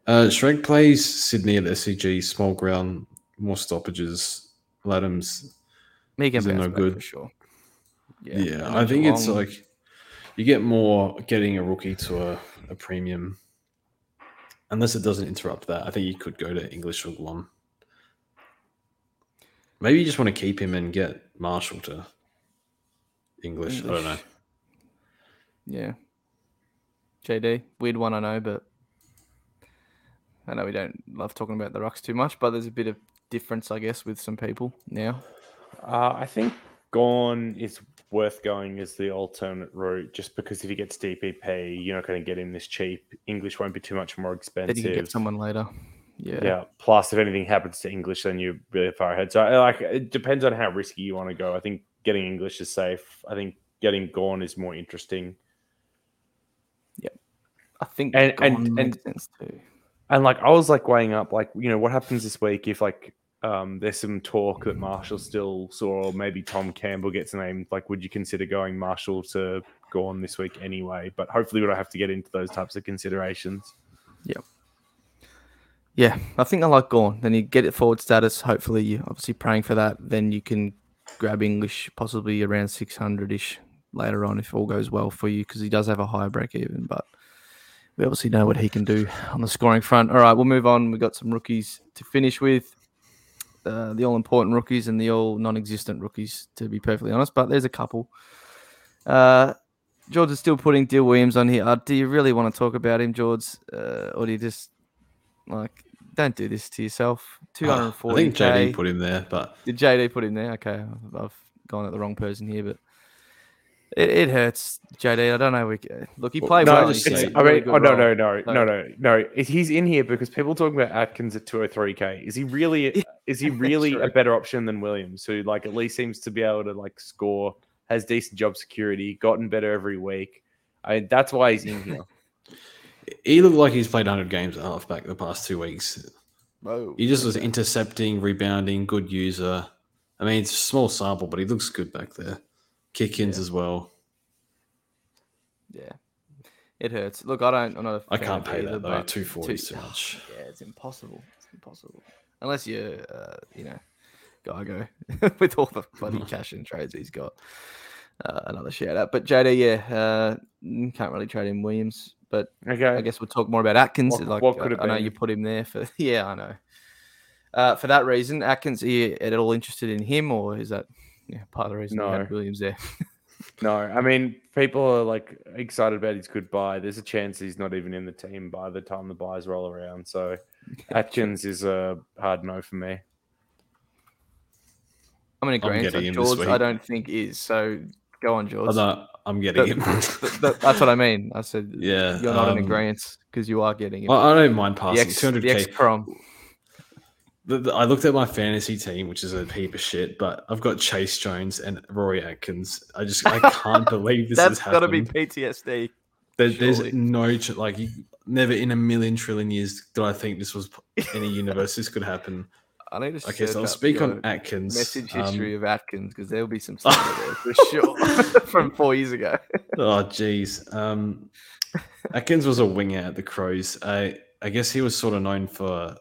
Speaker 2: Uh, Shrek plays Sydney at SCG, small ground, more stoppages. Ladhams,
Speaker 1: Megan no good for sure.
Speaker 2: Yeah, yeah I think it's like you get more getting a rookie to a, a premium. Unless it doesn't interrupt that, I think you could go to English or Gawn. Maybe you just want to keep him and get Marshall to English. English. I don't know.
Speaker 1: Yeah. JD, weird one, I know, but I know we don't love talking about the rucks too much, but there's a bit of difference, I guess, with some people now.
Speaker 3: Uh, I think Gawn is worth going as the alternate route just because if he gets DPP, you're not going to get him this cheap. English won't be too much more expensive.
Speaker 1: Then you get someone later. Yeah.
Speaker 3: Yeah. Plus, if anything happens to English, then you're really far ahead. So, uh, like, it depends on how risky you want to go. I think getting English is safe. I think getting Gawn is more interesting.
Speaker 1: Yeah. I think
Speaker 3: and and and, and like I was like weighing up like you know what happens this week if like um, there's some talk that Marshall still saw, or maybe Tom Campbell gets named. Like, would you consider going Marshall to Gawn this week anyway? But hopefully, we don't have to get into those types of considerations.
Speaker 1: Yeah. Yeah, I think I like Gawn. Then you get it forward status. Hopefully, you obviously praying for that. Then you can grab English possibly around 600 ish later on if all goes well for you because he does have a higher break even. But we obviously know what he can do on the scoring front. All right, we'll move on. We've got some rookies to finish with. Uh, the all important rookies and the all non existent rookies, to be perfectly honest. But there's a couple. Uh, George is still putting Dill Williams on here. Uh, do you really want to talk about him, George, uh, or do you just like don't do this to yourself? Two hundred forty.
Speaker 2: I think JD put him there, but
Speaker 1: did JD put him there? Okay, I've, I've gone at the wrong person here, but it, it hurts, JD. I don't know. We look, he played
Speaker 3: no,
Speaker 1: well.
Speaker 3: I mean, oh no, no, no, no, no, no. He's in here because people talking about Atkins at 203k. Is he really? <laughs> is he really a better option than Williams, who like at least seems to be able to like score, has decent job security, gotten better every week? I mean, that's why he's in here. <laughs>
Speaker 2: He looked like he's played 100 games at halfback the past two weeks.
Speaker 1: Whoa.
Speaker 2: He just was intercepting, rebounding, good user. I mean, it's a small sample, but he looks good back there. Kick ins
Speaker 1: Yeah.
Speaker 2: as well.
Speaker 1: Yeah. It hurts. Look, I don't. I'm not a
Speaker 2: I
Speaker 1: fan
Speaker 2: can't pay
Speaker 1: either,
Speaker 2: that though. 240 is too much. <sighs>
Speaker 1: Yeah, it's impossible. It's impossible. Unless you're, uh, you know, Gygo <laughs> with all the bloody <laughs> cash and trades he's got. Uh, another shout out. But JD, yeah, uh, can't really trade in Williams. But
Speaker 3: Okay.
Speaker 1: I guess we'll talk more about Atkins.
Speaker 3: What-
Speaker 1: like,
Speaker 3: what could
Speaker 1: uh,
Speaker 3: it
Speaker 1: I know you put him there for. <laughs> Yeah, I know. Uh, for that reason, Atkins, are you at all interested in him, or is that yeah, part of the reason you had
Speaker 3: No.
Speaker 1: Williams there? <laughs>
Speaker 3: No, I mean, people are like excited about his goodbye. There's a chance he's not even in the team by the time the buys roll around. So <laughs> Atkins is a hard no for me.
Speaker 1: I'm in agreement.
Speaker 2: getting him
Speaker 1: George, I don't think is. So go on, George.
Speaker 2: I'm, I'm getting
Speaker 1: That-
Speaker 2: him.
Speaker 1: Th- <laughs> th- that's what I mean. I said,
Speaker 2: Yeah,
Speaker 1: you're not in
Speaker 2: um,
Speaker 1: agreement because you are getting it.
Speaker 2: I, I don't mind passing.
Speaker 1: the
Speaker 2: passing.
Speaker 1: X,
Speaker 2: 200k.
Speaker 1: the X prom.
Speaker 2: The- the- I looked at my fantasy team, which is a heap of shit, but I've got Chase Jones and Rory Atkins. I just I can't <laughs> believe this
Speaker 1: That's
Speaker 2: has
Speaker 1: got to be. PTSD.
Speaker 2: There, there's no like you, never in a million trillion years did I think this was any <laughs> universe this could happen.
Speaker 1: I need to
Speaker 2: Okay, so I'll speak on Atkins.
Speaker 1: message
Speaker 2: Um,
Speaker 1: history of Atkins because there'll be some <laughs> stuff there for sure from four years ago.
Speaker 2: Oh, jeez. Um, Atkins was a winger at the Crows. I I guess he was sort of known for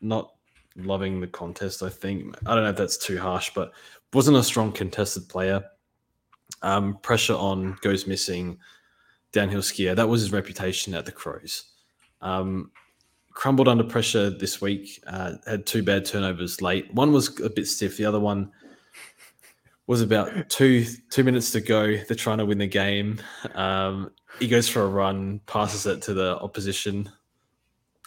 Speaker 2: not loving the contest. I think I don't know if that's too harsh, but wasn't a strong contested player. Um, pressure on goes missing, downhill skier. That was his reputation at the Crows. Um, crumbled under pressure this week. Uh, had two bad turnovers late. One was a bit stiff. The other one was about two two minutes to go. They're trying to win the game. Um, he goes for a run, passes it to the opposition.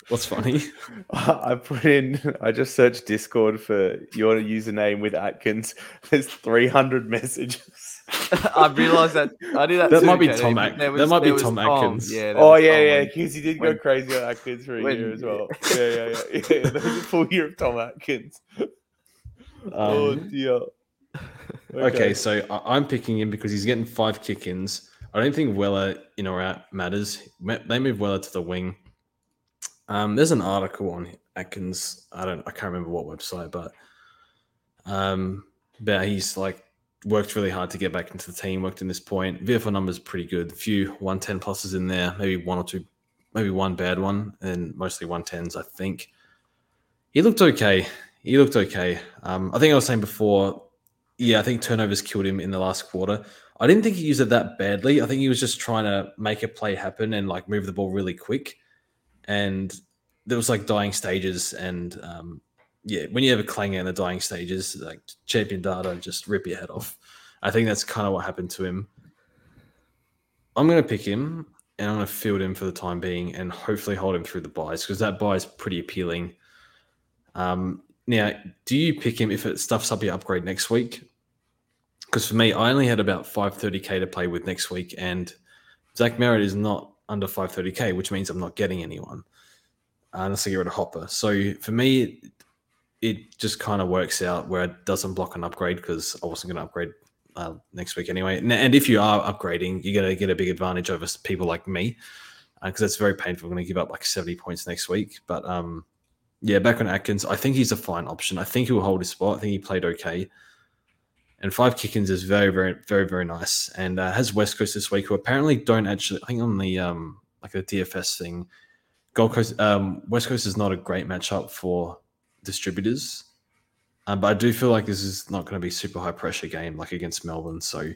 Speaker 2: What's funny? <laughs>
Speaker 3: I put in, I just searched Discord for your username with Atkins. There's 300 messages. <laughs>
Speaker 1: I realised that I did that.
Speaker 2: That
Speaker 1: too,
Speaker 2: might be
Speaker 1: Katie,
Speaker 2: Tom
Speaker 1: but
Speaker 2: At-
Speaker 1: there
Speaker 2: that might be Tom
Speaker 1: was
Speaker 2: Atkins.
Speaker 1: Yeah.
Speaker 3: Oh, yeah,
Speaker 1: Tom
Speaker 3: yeah. Because he did go
Speaker 1: when-
Speaker 3: crazy on Atkins for a
Speaker 1: when-
Speaker 3: year as well. <laughs> Yeah, yeah, yeah. yeah. There was a full year of Tom Atkins. oh,
Speaker 2: Um,
Speaker 3: dear.
Speaker 2: okay. so I- I'm picking him because he's getting five kick-ins. I don't think Weller in or out matters. They move Weller to the wing. Um, there's an article on Atkins. I don't. I can't remember what website, but um, but he's like worked really hard to get back into the team. Worked in this point. VFL numbers pretty good. A few 110 pluses in there. Maybe one or two. Maybe one bad one, and mostly 110s. I think he looked okay. He looked okay. Um, I think I was saying before. Yeah, I think turnovers killed him in the last quarter. I didn't think he used it that badly. I think he was just trying to make a play happen and like move the ball really quick. And there was like dying stages. And um, yeah, when you have a clanger in the dying stages, like champion data, just rip your head off. I think that's kind of what happened to him. I'm going to pick him and I'm going to field him for the time being and hopefully hold him through the buys because that buy is pretty appealing. Um, now, do you pick him if it stuffs up your upgrade next week? Because for me, I only had about 530k to play with next week, and Zach Merrett is not under 530k, which means I'm not getting anyone uh, unless I get rid of Hopper. So for me, it just kind of works out where it doesn't block an upgrade because I wasn't going to upgrade uh, next week anyway. And, if you are upgrading, you're going to get a big advantage over people like me because that's very painful. I'm going to give up like 70 points next week. But um, yeah, back on Atkins, I think he's a fine option. I think he'll hold his spot. I think he played okay. And five kick-ins is very, very, very, very nice. And uh, has West Coast this week, who apparently don't actually. I think on the um like the DFS thing, Gold Coast, um, West Coast is not a great matchup for distributors. Um, but I do feel like this is not going to be super high pressure game like against Melbourne. So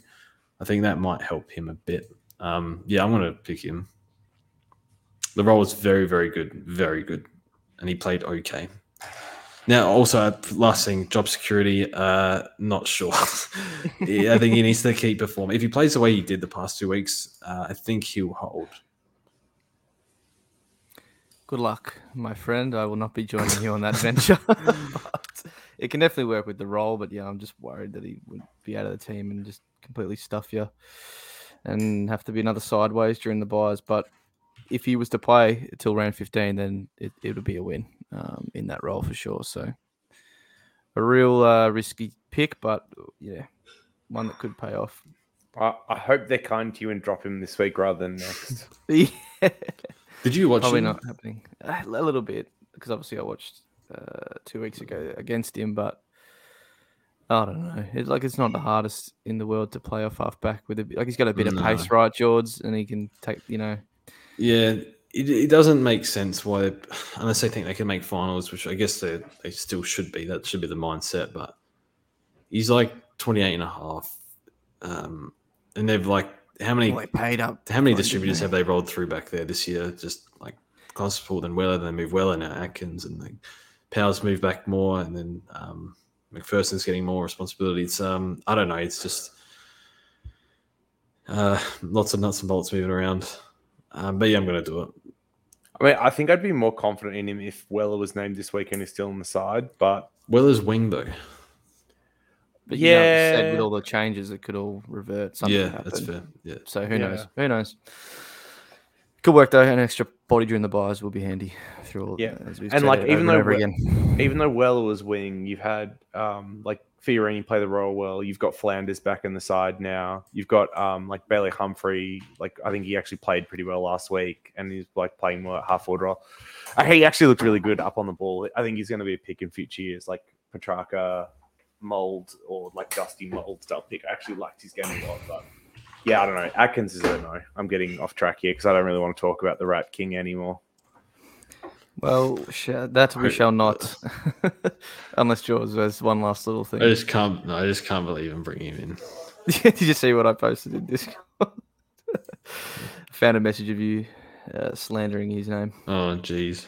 Speaker 2: I think that might help him a bit. Um, yeah, I'm going to pick him. The role was very, very good, very good, and he played okay. Now, also uh, last thing, job security. Uh, not sure. <laughs> I think he needs to keep performing. If he plays the way he did the past two weeks, uh, I think he'll hold.
Speaker 1: Good luck, my friend. I will not be joining you on that <laughs> venture. <laughs> but it can definitely work with the role, but yeah, I'm just worried that he would be out of the team and just completely stuff you and have to be another sideways during the buys. But if he was to play till round 15, then it, it would be a win um, in that role for sure. So a real uh, risky pick, but yeah, one that could pay off.
Speaker 3: I, I hope they're kind to you and drop him this week rather than next. <laughs>
Speaker 1: yeah.
Speaker 2: Did you watch
Speaker 1: Probably
Speaker 2: him?
Speaker 1: not happening. A little bit because obviously I watched uh, two weeks ago against him, but I don't know. It's like it's not the hardest in the world to play off half back with a like he's got a bit of pace, right, George, and he can take you know.
Speaker 2: Yeah, it, it doesn't make sense why, unless they think they can make finals, which I guess they, they still should be. That should be the mindset. But he's like 28 and a half. Um, and they've like, how many,
Speaker 1: Well, paid up.
Speaker 2: how many
Speaker 1: for him, didn't
Speaker 2: distributors have they rolled through back there this year? Just like Gospel, then Weller, then they move Weller, now Atkins, and then Powers move back more, and then um, McPherson's getting more responsibility. It's, um, I don't know. It's just uh, lots of nuts and bolts moving around. Um, but yeah, I'm going to do it.
Speaker 3: I mean, I think I'd be more confident in him if Weller was named this week and he's still on the side. But
Speaker 2: Weller's wing though.
Speaker 1: But yeah, you know, said with all the changes, it could all revert. Something
Speaker 2: yeah,
Speaker 1: happen.
Speaker 2: that's fair. Yeah.
Speaker 1: So who
Speaker 3: Yeah.
Speaker 1: knows? Who knows? Good work though. An extra body during the buys will be handy through all.
Speaker 3: Yeah.
Speaker 1: as we've
Speaker 3: And, like, even though we-
Speaker 1: again.
Speaker 3: even though Weller was wing, you've had um, like Fiorini play the role well. You've got Flanders back in the side now. You've got um, like Bailey Humphrey. Like I think he actually played pretty well last week, and he's like playing more at half forward role. He actually looked really good up on the ball. I think he's going to be a pick in future years, like Petracca, Mold, or like Dusty Mold style pick. I actually liked his game a lot, but yeah, I don't know. Atkins is a no. I'm getting off track here because I don't really want to talk about the Rat King anymore.
Speaker 1: Well, sh- that we shall not, <laughs> <laughs> unless George has one last little thing.
Speaker 2: I just can't. No, I just can't believe I'm bringing him in. <laughs>
Speaker 1: Did you see what I posted in Discord? Found a message of you uh, slandering his name.
Speaker 2: Oh, jeez.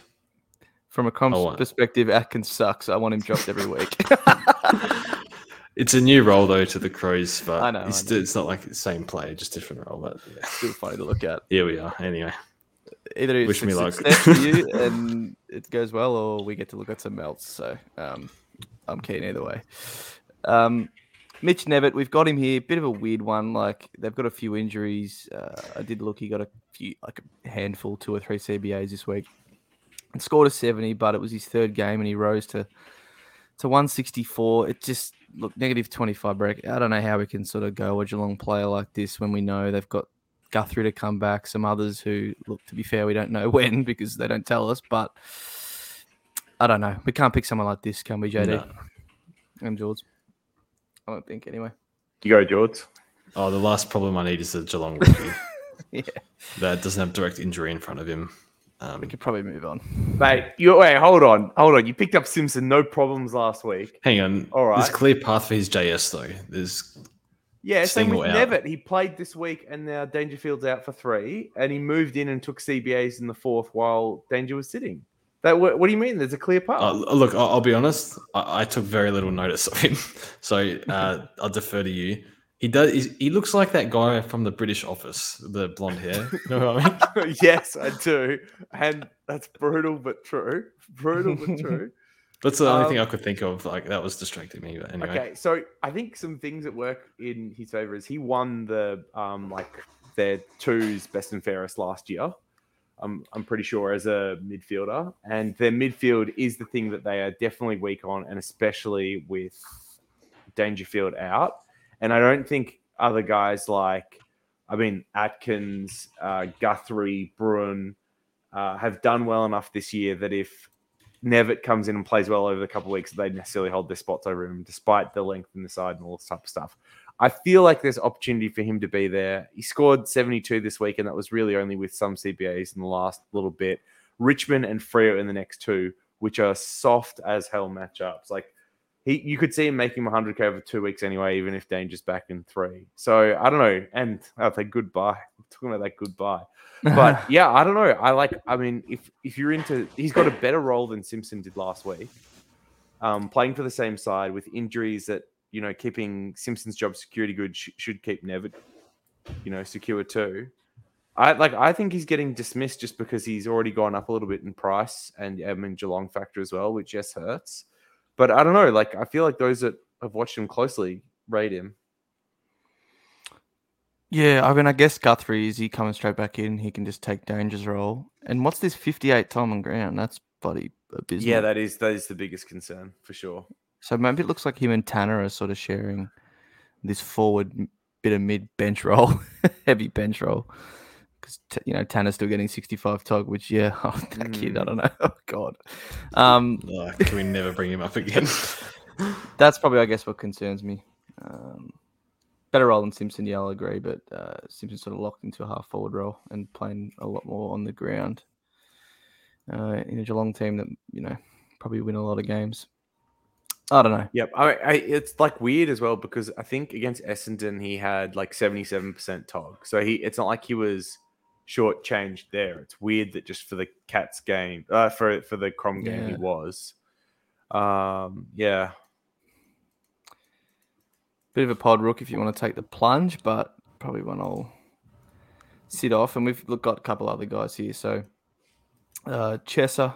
Speaker 1: From a comp
Speaker 2: Oh,
Speaker 1: perspective, Atkins sucks. I want him dropped every week.
Speaker 2: It's a new role though to the Crows, but
Speaker 1: I know,
Speaker 2: it's, it's not like the same player, just different role. But yeah,
Speaker 1: Still funny to look at.
Speaker 2: here we are. Anyway,
Speaker 1: Either it's
Speaker 2: Wish me luck.
Speaker 1: for you <laughs> and it goes well, or we get to look at some else. So um, I'm keen either way. Um, Mitch Knevitt, we've got him here. Bit of a weird one. Like they've got a few injuries. Uh, I did look. He got a few, like a handful, two or three CBAs this week, and scored a 70. But it was his third game, and he rose to to 164. It just look negative 25 break. I don't know how we can sort of go a Geelong player like this when we know they've got Guthrie to come back, some others who look to be fair, we don't know <laughs> when because they don't tell us, but I don't know. We can't pick someone like this, can we, JD?
Speaker 2: No.
Speaker 1: And George. I don't think anyway.
Speaker 3: You go, George.
Speaker 2: oh, the last problem I need is a Geelong rookie <laughs>
Speaker 1: Yeah.
Speaker 2: that doesn't have direct injury in front of him.
Speaker 1: We
Speaker 2: Um,
Speaker 1: could probably move on.
Speaker 3: Mate, you wait, hold on, hold on. You picked up Simpson, no problems last week.
Speaker 2: hang on.
Speaker 3: All right.
Speaker 2: There's clear path for his JS though. There's
Speaker 3: Yeah, same with
Speaker 2: out.
Speaker 3: Knevitt. He played this week, and now Dangerfield's out for three, and he moved in and took CBAs in the fourth while Danger was sitting. That what, what do you mean? There's a clear path.
Speaker 2: Uh, look, I'll, I'll be honest. I, I took very little notice of him, <laughs> so uh, I'll defer to you. He does. He looks like that guy from the British Office, the blonde hair. <laughs> You know what I mean? <laughs>
Speaker 3: yes, I do, and that's brutal but true. Brutal but true.
Speaker 2: That's the only
Speaker 3: Um,
Speaker 2: thing I could think of. Like that was distracting me. But anyway,
Speaker 3: Okay, so I think some things that work in his favor is he won the um like their twos best and fairest last year. I'm I'm pretty sure as a midfielder, and their midfield is the thing that they are definitely weak on, and especially with Dangerfield out. And I don't think other guys like, I mean Atkins, uh, Guthrie, Bruhn, uh, have done well enough this year that if Knevitt comes in and plays well over the couple of weeks, they necessarily hold their spots over him, despite the length in the side and all this type of stuff. I feel like there's opportunity for him to be there. He scored 72 this week, and that was really only with some CBAs in the last little bit. Richmond and Freo in the next two, which are soft as hell matchups. Like he, you could see him making 100k over two weeks anyway, even if Danger's back in three. So I don't know. And I'll say goodbye. <laughs> I'm talking about that goodbye but <laughs> yeah, I don't know. I like. I mean, if if you're into, he's got a better role than Simpson did last week. Um, playing for the same side with injuries that you know, keeping Simpson's job security good sh- should keep Knevitt, you know, secure too. I like. I think he's getting dismissed just because he's already gone up a little bit in price and I mean Geelong factor as well, which yes hurts. But I don't know. Like I feel like those that have watched him closely rate him.
Speaker 1: Yeah, I mean, I guess Guthrie is he coming straight back in? He can just take Danger's role. And what's this 58 time on ground? That's bloody abysmal.
Speaker 3: Yeah, that is that is the biggest concern for sure.
Speaker 1: So maybe it looks like him and Tanner are sort of sharing this forward bit of mid bench roll, <laughs> heavy bench roll. Because you know Tanner's still getting 65 tog, which yeah, <laughs> oh, that mm. kid, I don't know. <laughs> Oh god. Um,
Speaker 2: oh, can we never bring him up again? <laughs>
Speaker 1: that's probably, I guess, what concerns me. Um, better role than Simpson, yeah, I'll agree, but uh, Simpson sort of locked into a half forward role and playing a lot more on the ground uh, in a Geelong team that you know probably win a lot of games. I don't know.
Speaker 3: Yep, I, I, it's like weird as well because I think against Essendon he had like seventy-seven percent tog, so he it's not like he was shortchanged there. It's weird that just for the Cats game, uh, for for the Crom game yeah. he was. Um, yeah,
Speaker 1: bit of a pod rook if you want to take the plunge, but probably one I'll sit off. And we've got a couple other guys here, so uh, Chesser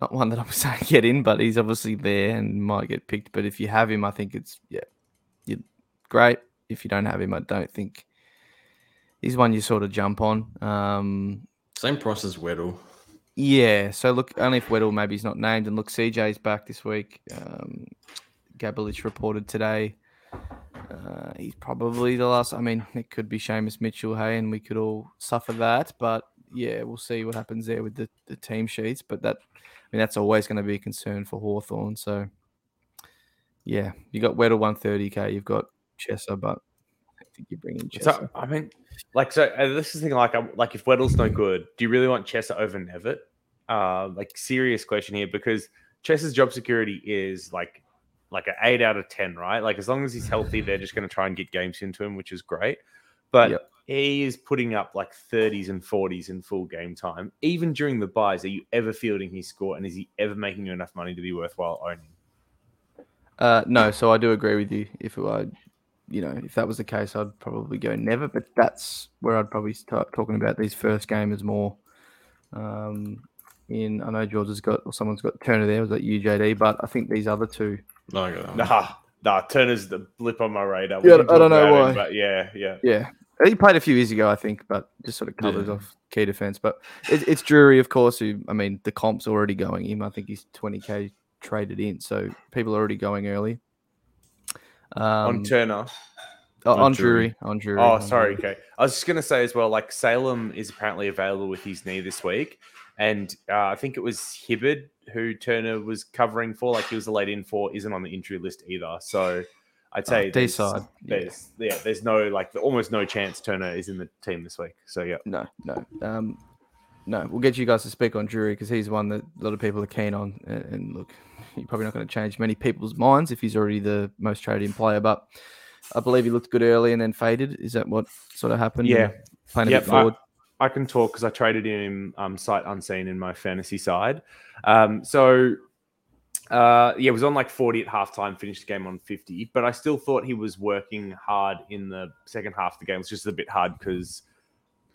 Speaker 1: not one that I'm <laughs> saying get in, but he's obviously there and might get picked. But if you have him, I think it's yeah, you great. If you don't have him, I don't think he's one you sort of jump on. Um,
Speaker 2: Same price as Weddle.
Speaker 1: Yeah. So look, only if Weddle maybe he's not named, and look, CJ's back this week. Um, Gabelich reported today. Uh, he's probably the last. I mean, it could be Seamus Mitchell, hey, and we could all suffer that. But yeah, we'll see what happens there with the, the team sheets. But that I mean, that's always going to be a concern for Hawthorn. So, yeah, you got Weddle 130k, you've got Chesser, but think you bring in Chesser.
Speaker 3: So, I mean, like, so uh, this is the thing, like, I'm, like if Weddle's no good, do you really want Chesser over Knevitt? Uh, like, serious question here because Chesser's job security is like like an eight out of ten, right? Like as long as he's healthy, they're just going to try and get games into him, which is great. But yep he is putting up like 30s and 40s in full game time. Even during the buys, are you ever fielding his score and is he ever making you enough money to be worthwhile owning?
Speaker 1: Uh, no, so I do agree with you. If I, you know, if that was the case, I'd probably go never. But that's where I'd probably start talking about these first gamers more. Um, in I know George has got or someone's got Turner there. Was that UJD? But I think these other two.
Speaker 3: No, nah, nah. Turner's the blip on my radar.
Speaker 1: We yeah, I don't know why.
Speaker 3: Him, but yeah, yeah,
Speaker 1: yeah. He played a few years ago, I think, but just sort of covers yeah. off key defense. But it, it's Drury, of course. Who I mean, the comp's already going him. I think he's twenty k traded in, so people are already going early.
Speaker 3: Um, on Turner.
Speaker 1: Oh, on Drury. On Drury.
Speaker 3: Oh, sorry. Okay. I was just going to say as well, like Salem is apparently available with his knee this week. And uh, I think it was Hibberd who Turner was covering for. Like he was a late in for, isn't on the injury list either. So I'd say
Speaker 1: uh, there's, side.
Speaker 3: There's yeah. yeah. there's no like almost no chance Turner is in the team this week. So yeah.
Speaker 1: No, no. Um no, we'll get you guys to speak on Drury because he's one that a lot of people are keen on. And, and look, you're probably not going to change many people's minds if he's already the most traded in player. But I believe he looked good early and then faded. Is that what sort of happened?
Speaker 3: Yeah,
Speaker 1: playing a yep, bit forward.
Speaker 3: I, I can talk because I traded him um, sight unseen in my fantasy side. Um, so uh, yeah, it was on like 40 at halftime, finished the game on 50, but I still thought he was working hard in the second half of the game. It was just a bit hard because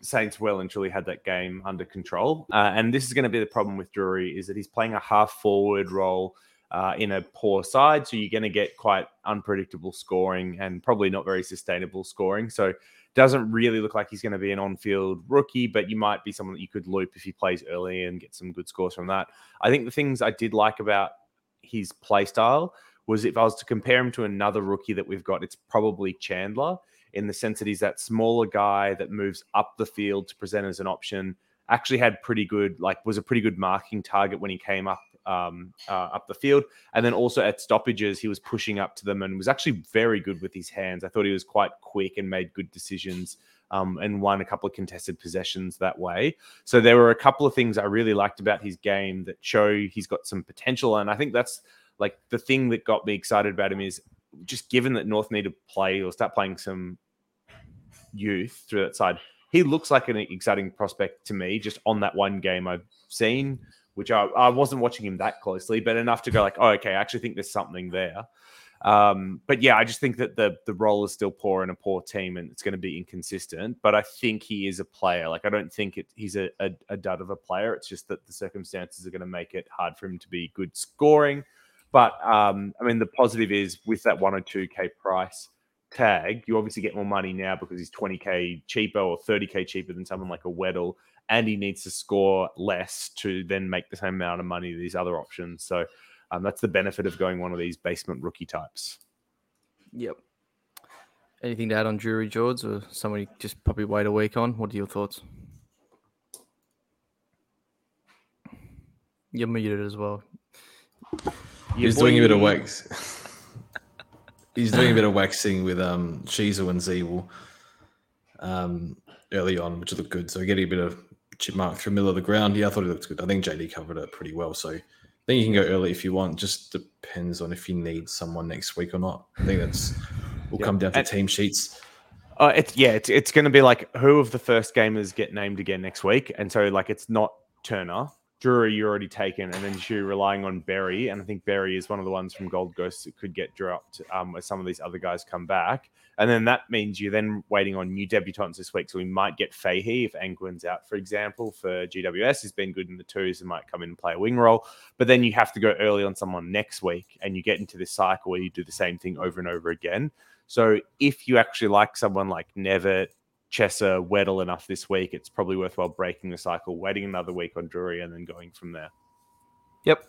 Speaker 3: Saints well and truly had that game under control. Uh, and this is going to be the problem with Drury is that he's playing a half forward role uh, in a poor side. So you're going to get quite unpredictable scoring and probably not very sustainable scoring. So doesn't really look like he's going to be an on-field rookie, but you might be someone that you could loop if he plays early and get some good scores from that. I think the things I did like about his play style was if I was to compare him to another rookie that we've got, it's probably Chandler in the sense that he's that smaller guy that moves up the field to present as an option. Actually, had pretty good, like, was a pretty good marking target when he came up um, uh, up the field, and then also at stoppages, he was pushing up to them and was actually very good with his hands. I thought he was quite quick and made good decisions. Um, and won a couple of contested possessions that way. So there were a couple of things I really liked about his game that show he's got some potential. And I think that's like the thing that got me excited about him is just given that North need to play or start playing some youth through that side, he looks like an exciting prospect to me just on that one game I've seen, which I, I wasn't watching him that closely, but enough to go like, oh, okay, I actually think there's something there. Um, but yeah, I just think that the the role is still poor in a poor team, and it's going to be inconsistent. But I think he is a player. Like I don't think it, he's a, a, a dud of a player. It's just that the circumstances are going to make it hard for him to be good scoring. But um, I mean, the positive is with that one or two k price tag, you obviously get more money now because he's twenty k cheaper or thirty k cheaper than someone like a Weddle, and he needs to score less to then make the same amount of money these other options. So um, that's the benefit of going one of these basement rookie types.
Speaker 1: Yep. Anything to add on Drury George or somebody just probably wait a week on? What are your thoughts? You're muted as well.
Speaker 2: He's doing a bit of wax. <laughs> He's doing a bit of waxing with um Shizu and Ziebell um early on, which looked good. So getting a bit of chip mark through the middle of the ground. Yeah, I thought it looked good. I think JD covered it pretty well. So I think you can go early if you want. Just depends on if you need someone next week or not. I think that's will come down to and, team sheets.
Speaker 3: Uh, it's yeah, it's it's going to be like who of the first gamers get named again next week, and so like it's not Turner, Drury you're already taken, and then you're relying on Berry, and I think Berry is one of the ones from Gold Ghost that could get dropped um, as some of these other guys come back, and then that means you're then waiting on new debutants this week. So we might get Fahey if Angwin's out, for example, for GWS. He's been good in the twos and might come in and play a wing role, but then you have to go early on someone next week, and you get into this cycle where you do the same thing over and over again. So if you actually like someone like Knevitt, Chesser, Weddle enough this week, it's probably worthwhile breaking the cycle, waiting another week on Drury, and then going from there.
Speaker 1: Yep.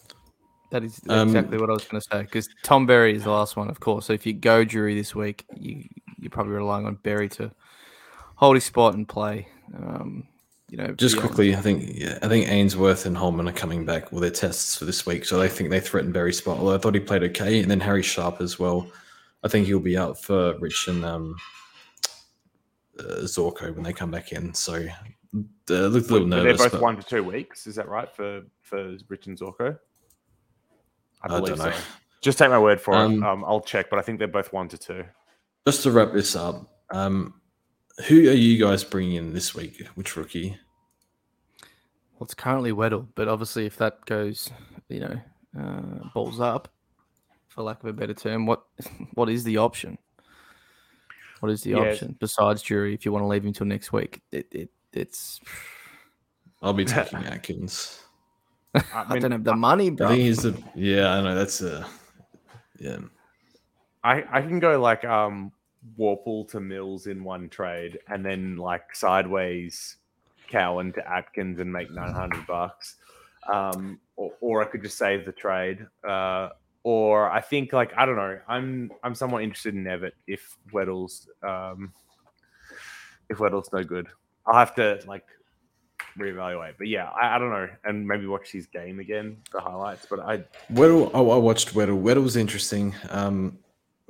Speaker 1: That is um, exactly what I was going to say. Because Tom Berry is the last one, of course. So if you go Drury this week, you you're probably relying on Berry to hold his spot and play. Um, you know,
Speaker 2: just quickly, I think yeah, I think Ainsworth and Holman are coming back with their tests for this week, so I think they threaten Berry's spot. Although I thought he played okay, and then Harry Sharp as well. I think he'll be out for Rich and um, uh, Zorko when they come back in. So uh, look a little nervous.
Speaker 3: They're both but... one to two weeks. Is that right for for Rich and Zorko?
Speaker 2: I believe I so.
Speaker 3: Just take my word for um, it. Um, I'll check, but I think they're both one to two.
Speaker 2: Just to wrap this up, um, who are you guys bringing in this week? Which rookie?
Speaker 1: Well, it's currently Weddle, but obviously, if that goes, you know, uh, balls up, for lack of a better term, what <laughs> what is the option? What is the yeah. option besides Drury? If you want to leave him till next week, it, it it's.
Speaker 2: I'll be taking <laughs> Atkins.
Speaker 1: I, mean, I, don't have the money, bro.
Speaker 2: I think he's the yeah. I know that's a yeah.
Speaker 3: I I can go like um Worpel to Mills in one trade, and then like sideways Cowan to Atkins and make nine hundred bucks. Um, or, or I could just save the trade. Uh, or I think like I don't know. I'm I'm somewhat interested in Knevitt if Weddle's um, if Weddle's no good. I'll have to like reevaluate. But yeah, I, I, don't know, and maybe watch his game again, the highlights. But I
Speaker 2: Weddle, oh, I watched Weddle. Weddle was interesting. Um,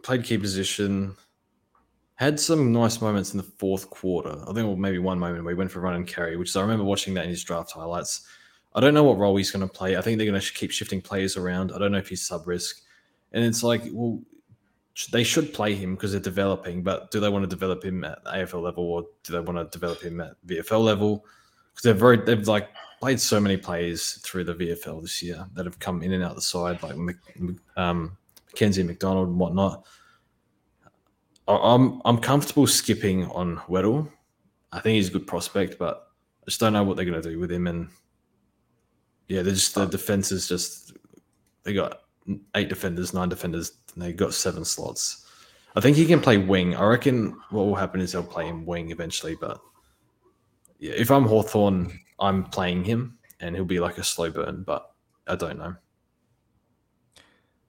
Speaker 2: played key position. Had some nice moments in the fourth quarter. I think maybe one moment where he went for run and carry, which I remember watching that in his draft highlights. I don't know what role he's going to play. I think they're going to keep shifting players around. I don't know if he's sub risk. And it's like, well, they should play him because they're developing, but do they want to develop him at AFL level or do they want to develop him at VFL level? Because they're very, they've like played so many players through the VFL this year that have come in and out the side, like um, Mackenzie McDonald and whatnot. I'm I'm comfortable skipping on Weddle. I think he's a good prospect, but I just don't know what they're going to do with him. And yeah, they're just the oh. defense is just they got eight defenders, nine defenders, and they got seven slots. I think he can play wing. I reckon what will happen is they'll play him wing eventually, but yeah, if I'm Hawthorn, I'm playing him and he'll be like a slow burn, but I don't know.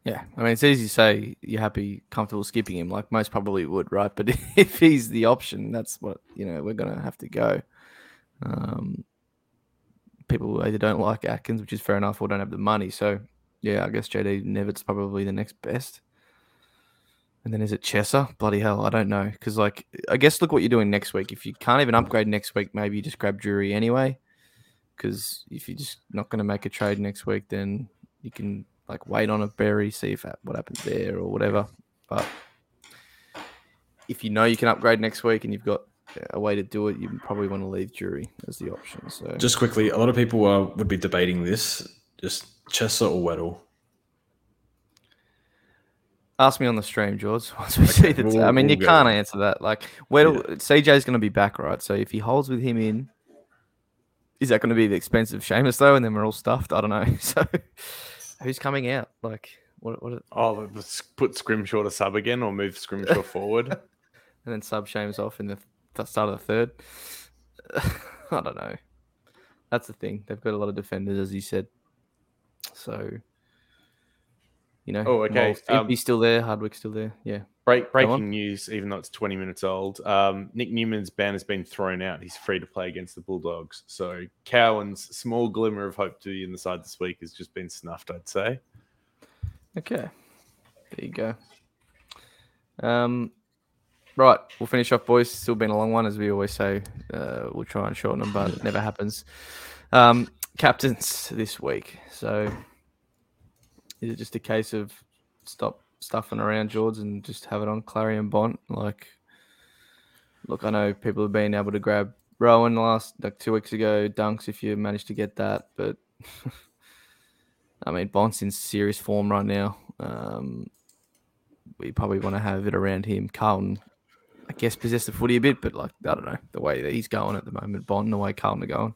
Speaker 1: Yeah, I mean it's easy to say you're happy, comfortable skipping him, like most probably would, right? <laughs> But if he's the option, that's what you know we're gonna have to go. Um, people either don't like Atkins, which is fair enough, or don't have the money. So yeah, I guess JD Knevitt's probably the next best. And then is it Chesser? Bloody hell, I don't know. Because like, I guess look what you're doing next week. If you can't even upgrade next week, maybe you just grab Drury anyway. Because if you're just not going to make a trade next week, then you can like wait on a berry, see if what happens there or whatever. But if you know you can upgrade next week and you've got a way to do it, you probably want to leave Drury as the option. So
Speaker 2: just quickly, a lot of people uh, would be debating this. Just Chesser or Weddle.
Speaker 1: Ask me on the stream, George. <laughs> Once we okay, see the, we'll, I mean, we'll you can't answer that. Like, Weddle, yeah. CJ's going to be back, right? So if he holds with him in, is that going to be the expensive Seamus though? And then we're all stuffed. I don't know. <laughs> So who's coming out? Like, what? What?
Speaker 3: Oh, let's put Scrimshaw to sub again, or move Scrimshaw forward, <laughs> and
Speaker 1: then sub Seamus off in the start of the third. <laughs> I don't know. That's the thing. They've got a lot of defenders, as you said. So you know,
Speaker 3: Oh, okay. Um,
Speaker 1: Impey's still there, Hardwick's still there. Yeah.
Speaker 3: Break, breaking news, even though it's 20 minutes old. Um, Nick Newman's ban has been thrown out. He's free to play against the Bulldogs. So Cowan's small glimmer of hope to be in the side this week has just been snuffed, I'd say.
Speaker 1: Okay. There you go. Um, right, we'll finish off, boys. Still been a long one, as we always say. Uh, we'll try and shorten them, but it never happens. Um, captains this week. So, is it just a case of stop stuffing around George and just have it on Clarion Bont? Like, look, I know people have been able to grab Rowan last like two weeks ago, dunks if you managed to get that, but <laughs> I mean, Bont's in serious form right now. Um, we probably want to have it around him. Carlton, I guess, possess the footy a bit, but like I don't know the way that he's going at the moment. Bont, the way Carlton are going,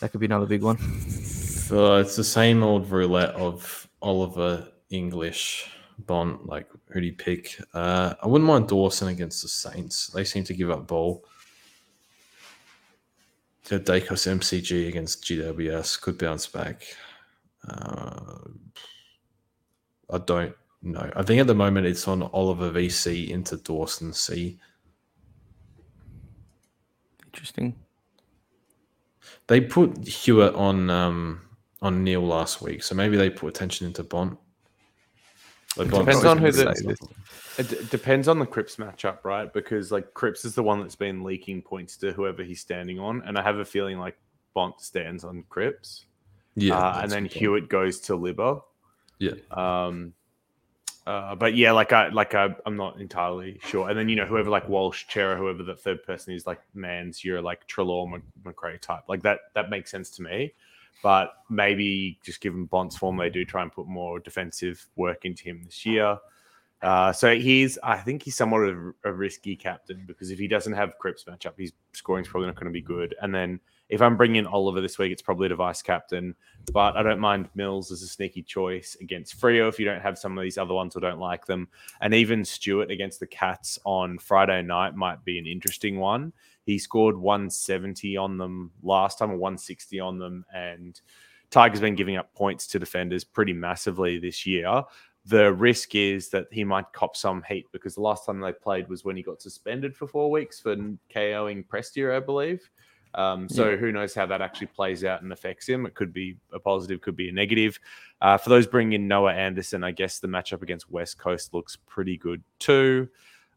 Speaker 1: that could be another big one.
Speaker 2: So it's the same old roulette of Oliver English Bont. Like who do you pick? Uh, I wouldn't mind Dawson against the Saints. They seem to give up ball. The Daicos MCG against GWS could bounce back. Uh, I don't know. I think at the moment it's on Oliver VC into Dawson C.
Speaker 1: Interesting.
Speaker 2: They put Hewett on um, on Neale last week, so maybe they put attention into Bont. Like Bont's
Speaker 3: Depends on who
Speaker 2: been
Speaker 3: the- It d- depends on the Cripps matchup, right? Because like Cripps is the one that's been leaking points to whoever he's standing on, and I have a feeling like Bont stands on Cripps,
Speaker 2: yeah,
Speaker 3: uh, and then
Speaker 2: a point.
Speaker 3: Hewett goes to Libba.
Speaker 2: Yeah.
Speaker 3: Um, uh, but yeah, like I like I, I'm not entirely sure. And then you know whoever like Walsh, Cerra, whoever the third person is, like Mans, you're like Treloar, Mc- McRae type. Like that that makes sense to me. But maybe just given Bont's form, they do try and put more defensive work into him this year. Uh, so he's, I think he's somewhat of a risky captain because if he doesn't have Cripps matchup, his scoring's probably not going to be good. And then if I'm bringing Oliver this week, it's probably the vice captain. But I don't mind Mills as a sneaky choice against Freo if you don't have some of these other ones or don't like them. And even Stewart against the Cats on Friday night might be an interesting one. He scored 170 on them last time or 160 on them. And Tiger's been giving up points to defenders pretty massively this year. The risk is that he might cop some heat because the last time they played was when he got suspended for four weeks for KOing Prestia, I believe. Um, so
Speaker 1: Yeah.
Speaker 3: who knows how that actually plays out and affects him? It could be a positive, could be a negative. Uh, for those bringing in Noah Anderson, I guess the matchup against West Coast looks pretty good too.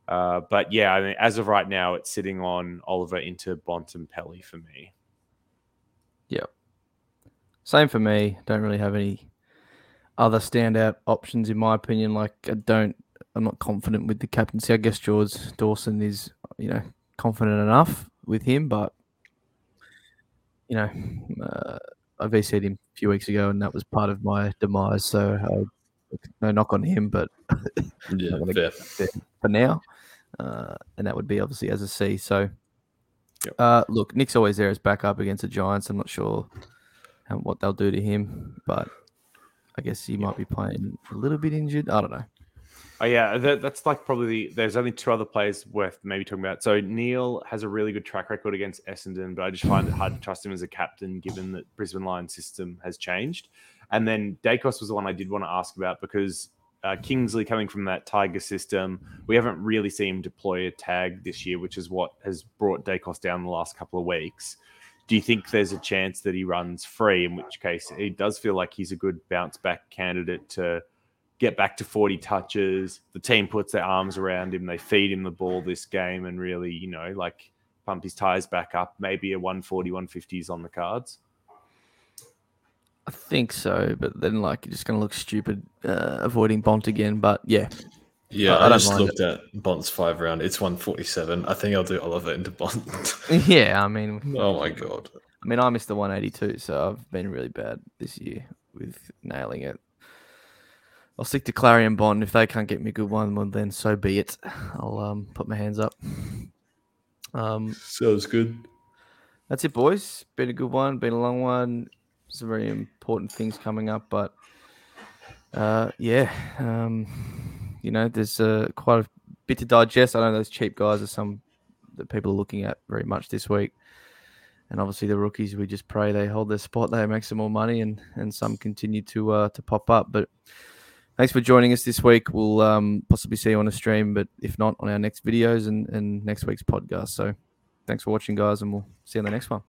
Speaker 3: Uh, but yeah, I mean, as of right now, it's sitting on Oliver into Bontempelli for me. Yep.
Speaker 1: Same for me. Don't really have any other standout options in my opinion. Like I don't, I'm not confident with the captaincy. I guess George Dawson is, you know, confident enough with him, but you know, uh, I VC'd him a few weeks ago, and that was part of my demise. So I, no knock on him, but <laughs>
Speaker 2: Yeah, fair.
Speaker 1: for now, uh, and that would be obviously as a C. So,
Speaker 3: Yep.
Speaker 1: uh, look, Nick's always there as backup against the Giants. I'm not sure what they'll do to him, but I guess he might be playing a little bit injured. I don't know.
Speaker 3: Oh yeah, that, that's like probably the, there's only two other players worth maybe talking about. So Neale has a really good track record against Essendon, but I just find it hard to trust him as a captain given that Brisbane Lions system has changed. And then Daicos was the one I did want to ask about because uh, Kingsley coming from that Tiger system, we haven't really seen him deploy a tag this year, which is what has brought Daicos down the last couple of weeks. Do you think there's a chance that he runs free? In which case, it does feel like he's a good bounce back candidate to get back to 40 touches. The team puts their arms around him. They feed him the ball this game and really, you know, like pump his tires back up. Maybe a 140, 150 is on the cards.
Speaker 1: I think so, but then like you're just gonna look stupid uh, avoiding Bont again. But yeah,
Speaker 2: Yeah,
Speaker 1: I- I
Speaker 2: I, just
Speaker 1: mind
Speaker 2: looked at Bont's five round. It's 147. I think I'll do Oliver into Bont. <laughs>
Speaker 1: yeah. I mean, <laughs>
Speaker 2: oh my god.
Speaker 1: I mean, I missed the 182, so I've been really bad this year with nailing it. I'll stick to Clarion Bont. If they can't get me a good one, well, then so be it. I'll um, put my hands up. Um,
Speaker 2: Sounds good.
Speaker 1: that's it, boys. Been a good one. Been a long one. Some very important things coming up, but uh, yeah, um, you know, there's uh, quite a bit to digest. I know those cheap guys are some that people are looking at very much this week, and obviously the rookies. We just pray they hold their spot, they make some more money, and and some continue to uh, to pop up. But thanks for joining us this week. We'll um, possibly see you on a stream, but if not, on our next videos and, and next week's podcast. So thanks for watching, guys, and we'll see you on the next one.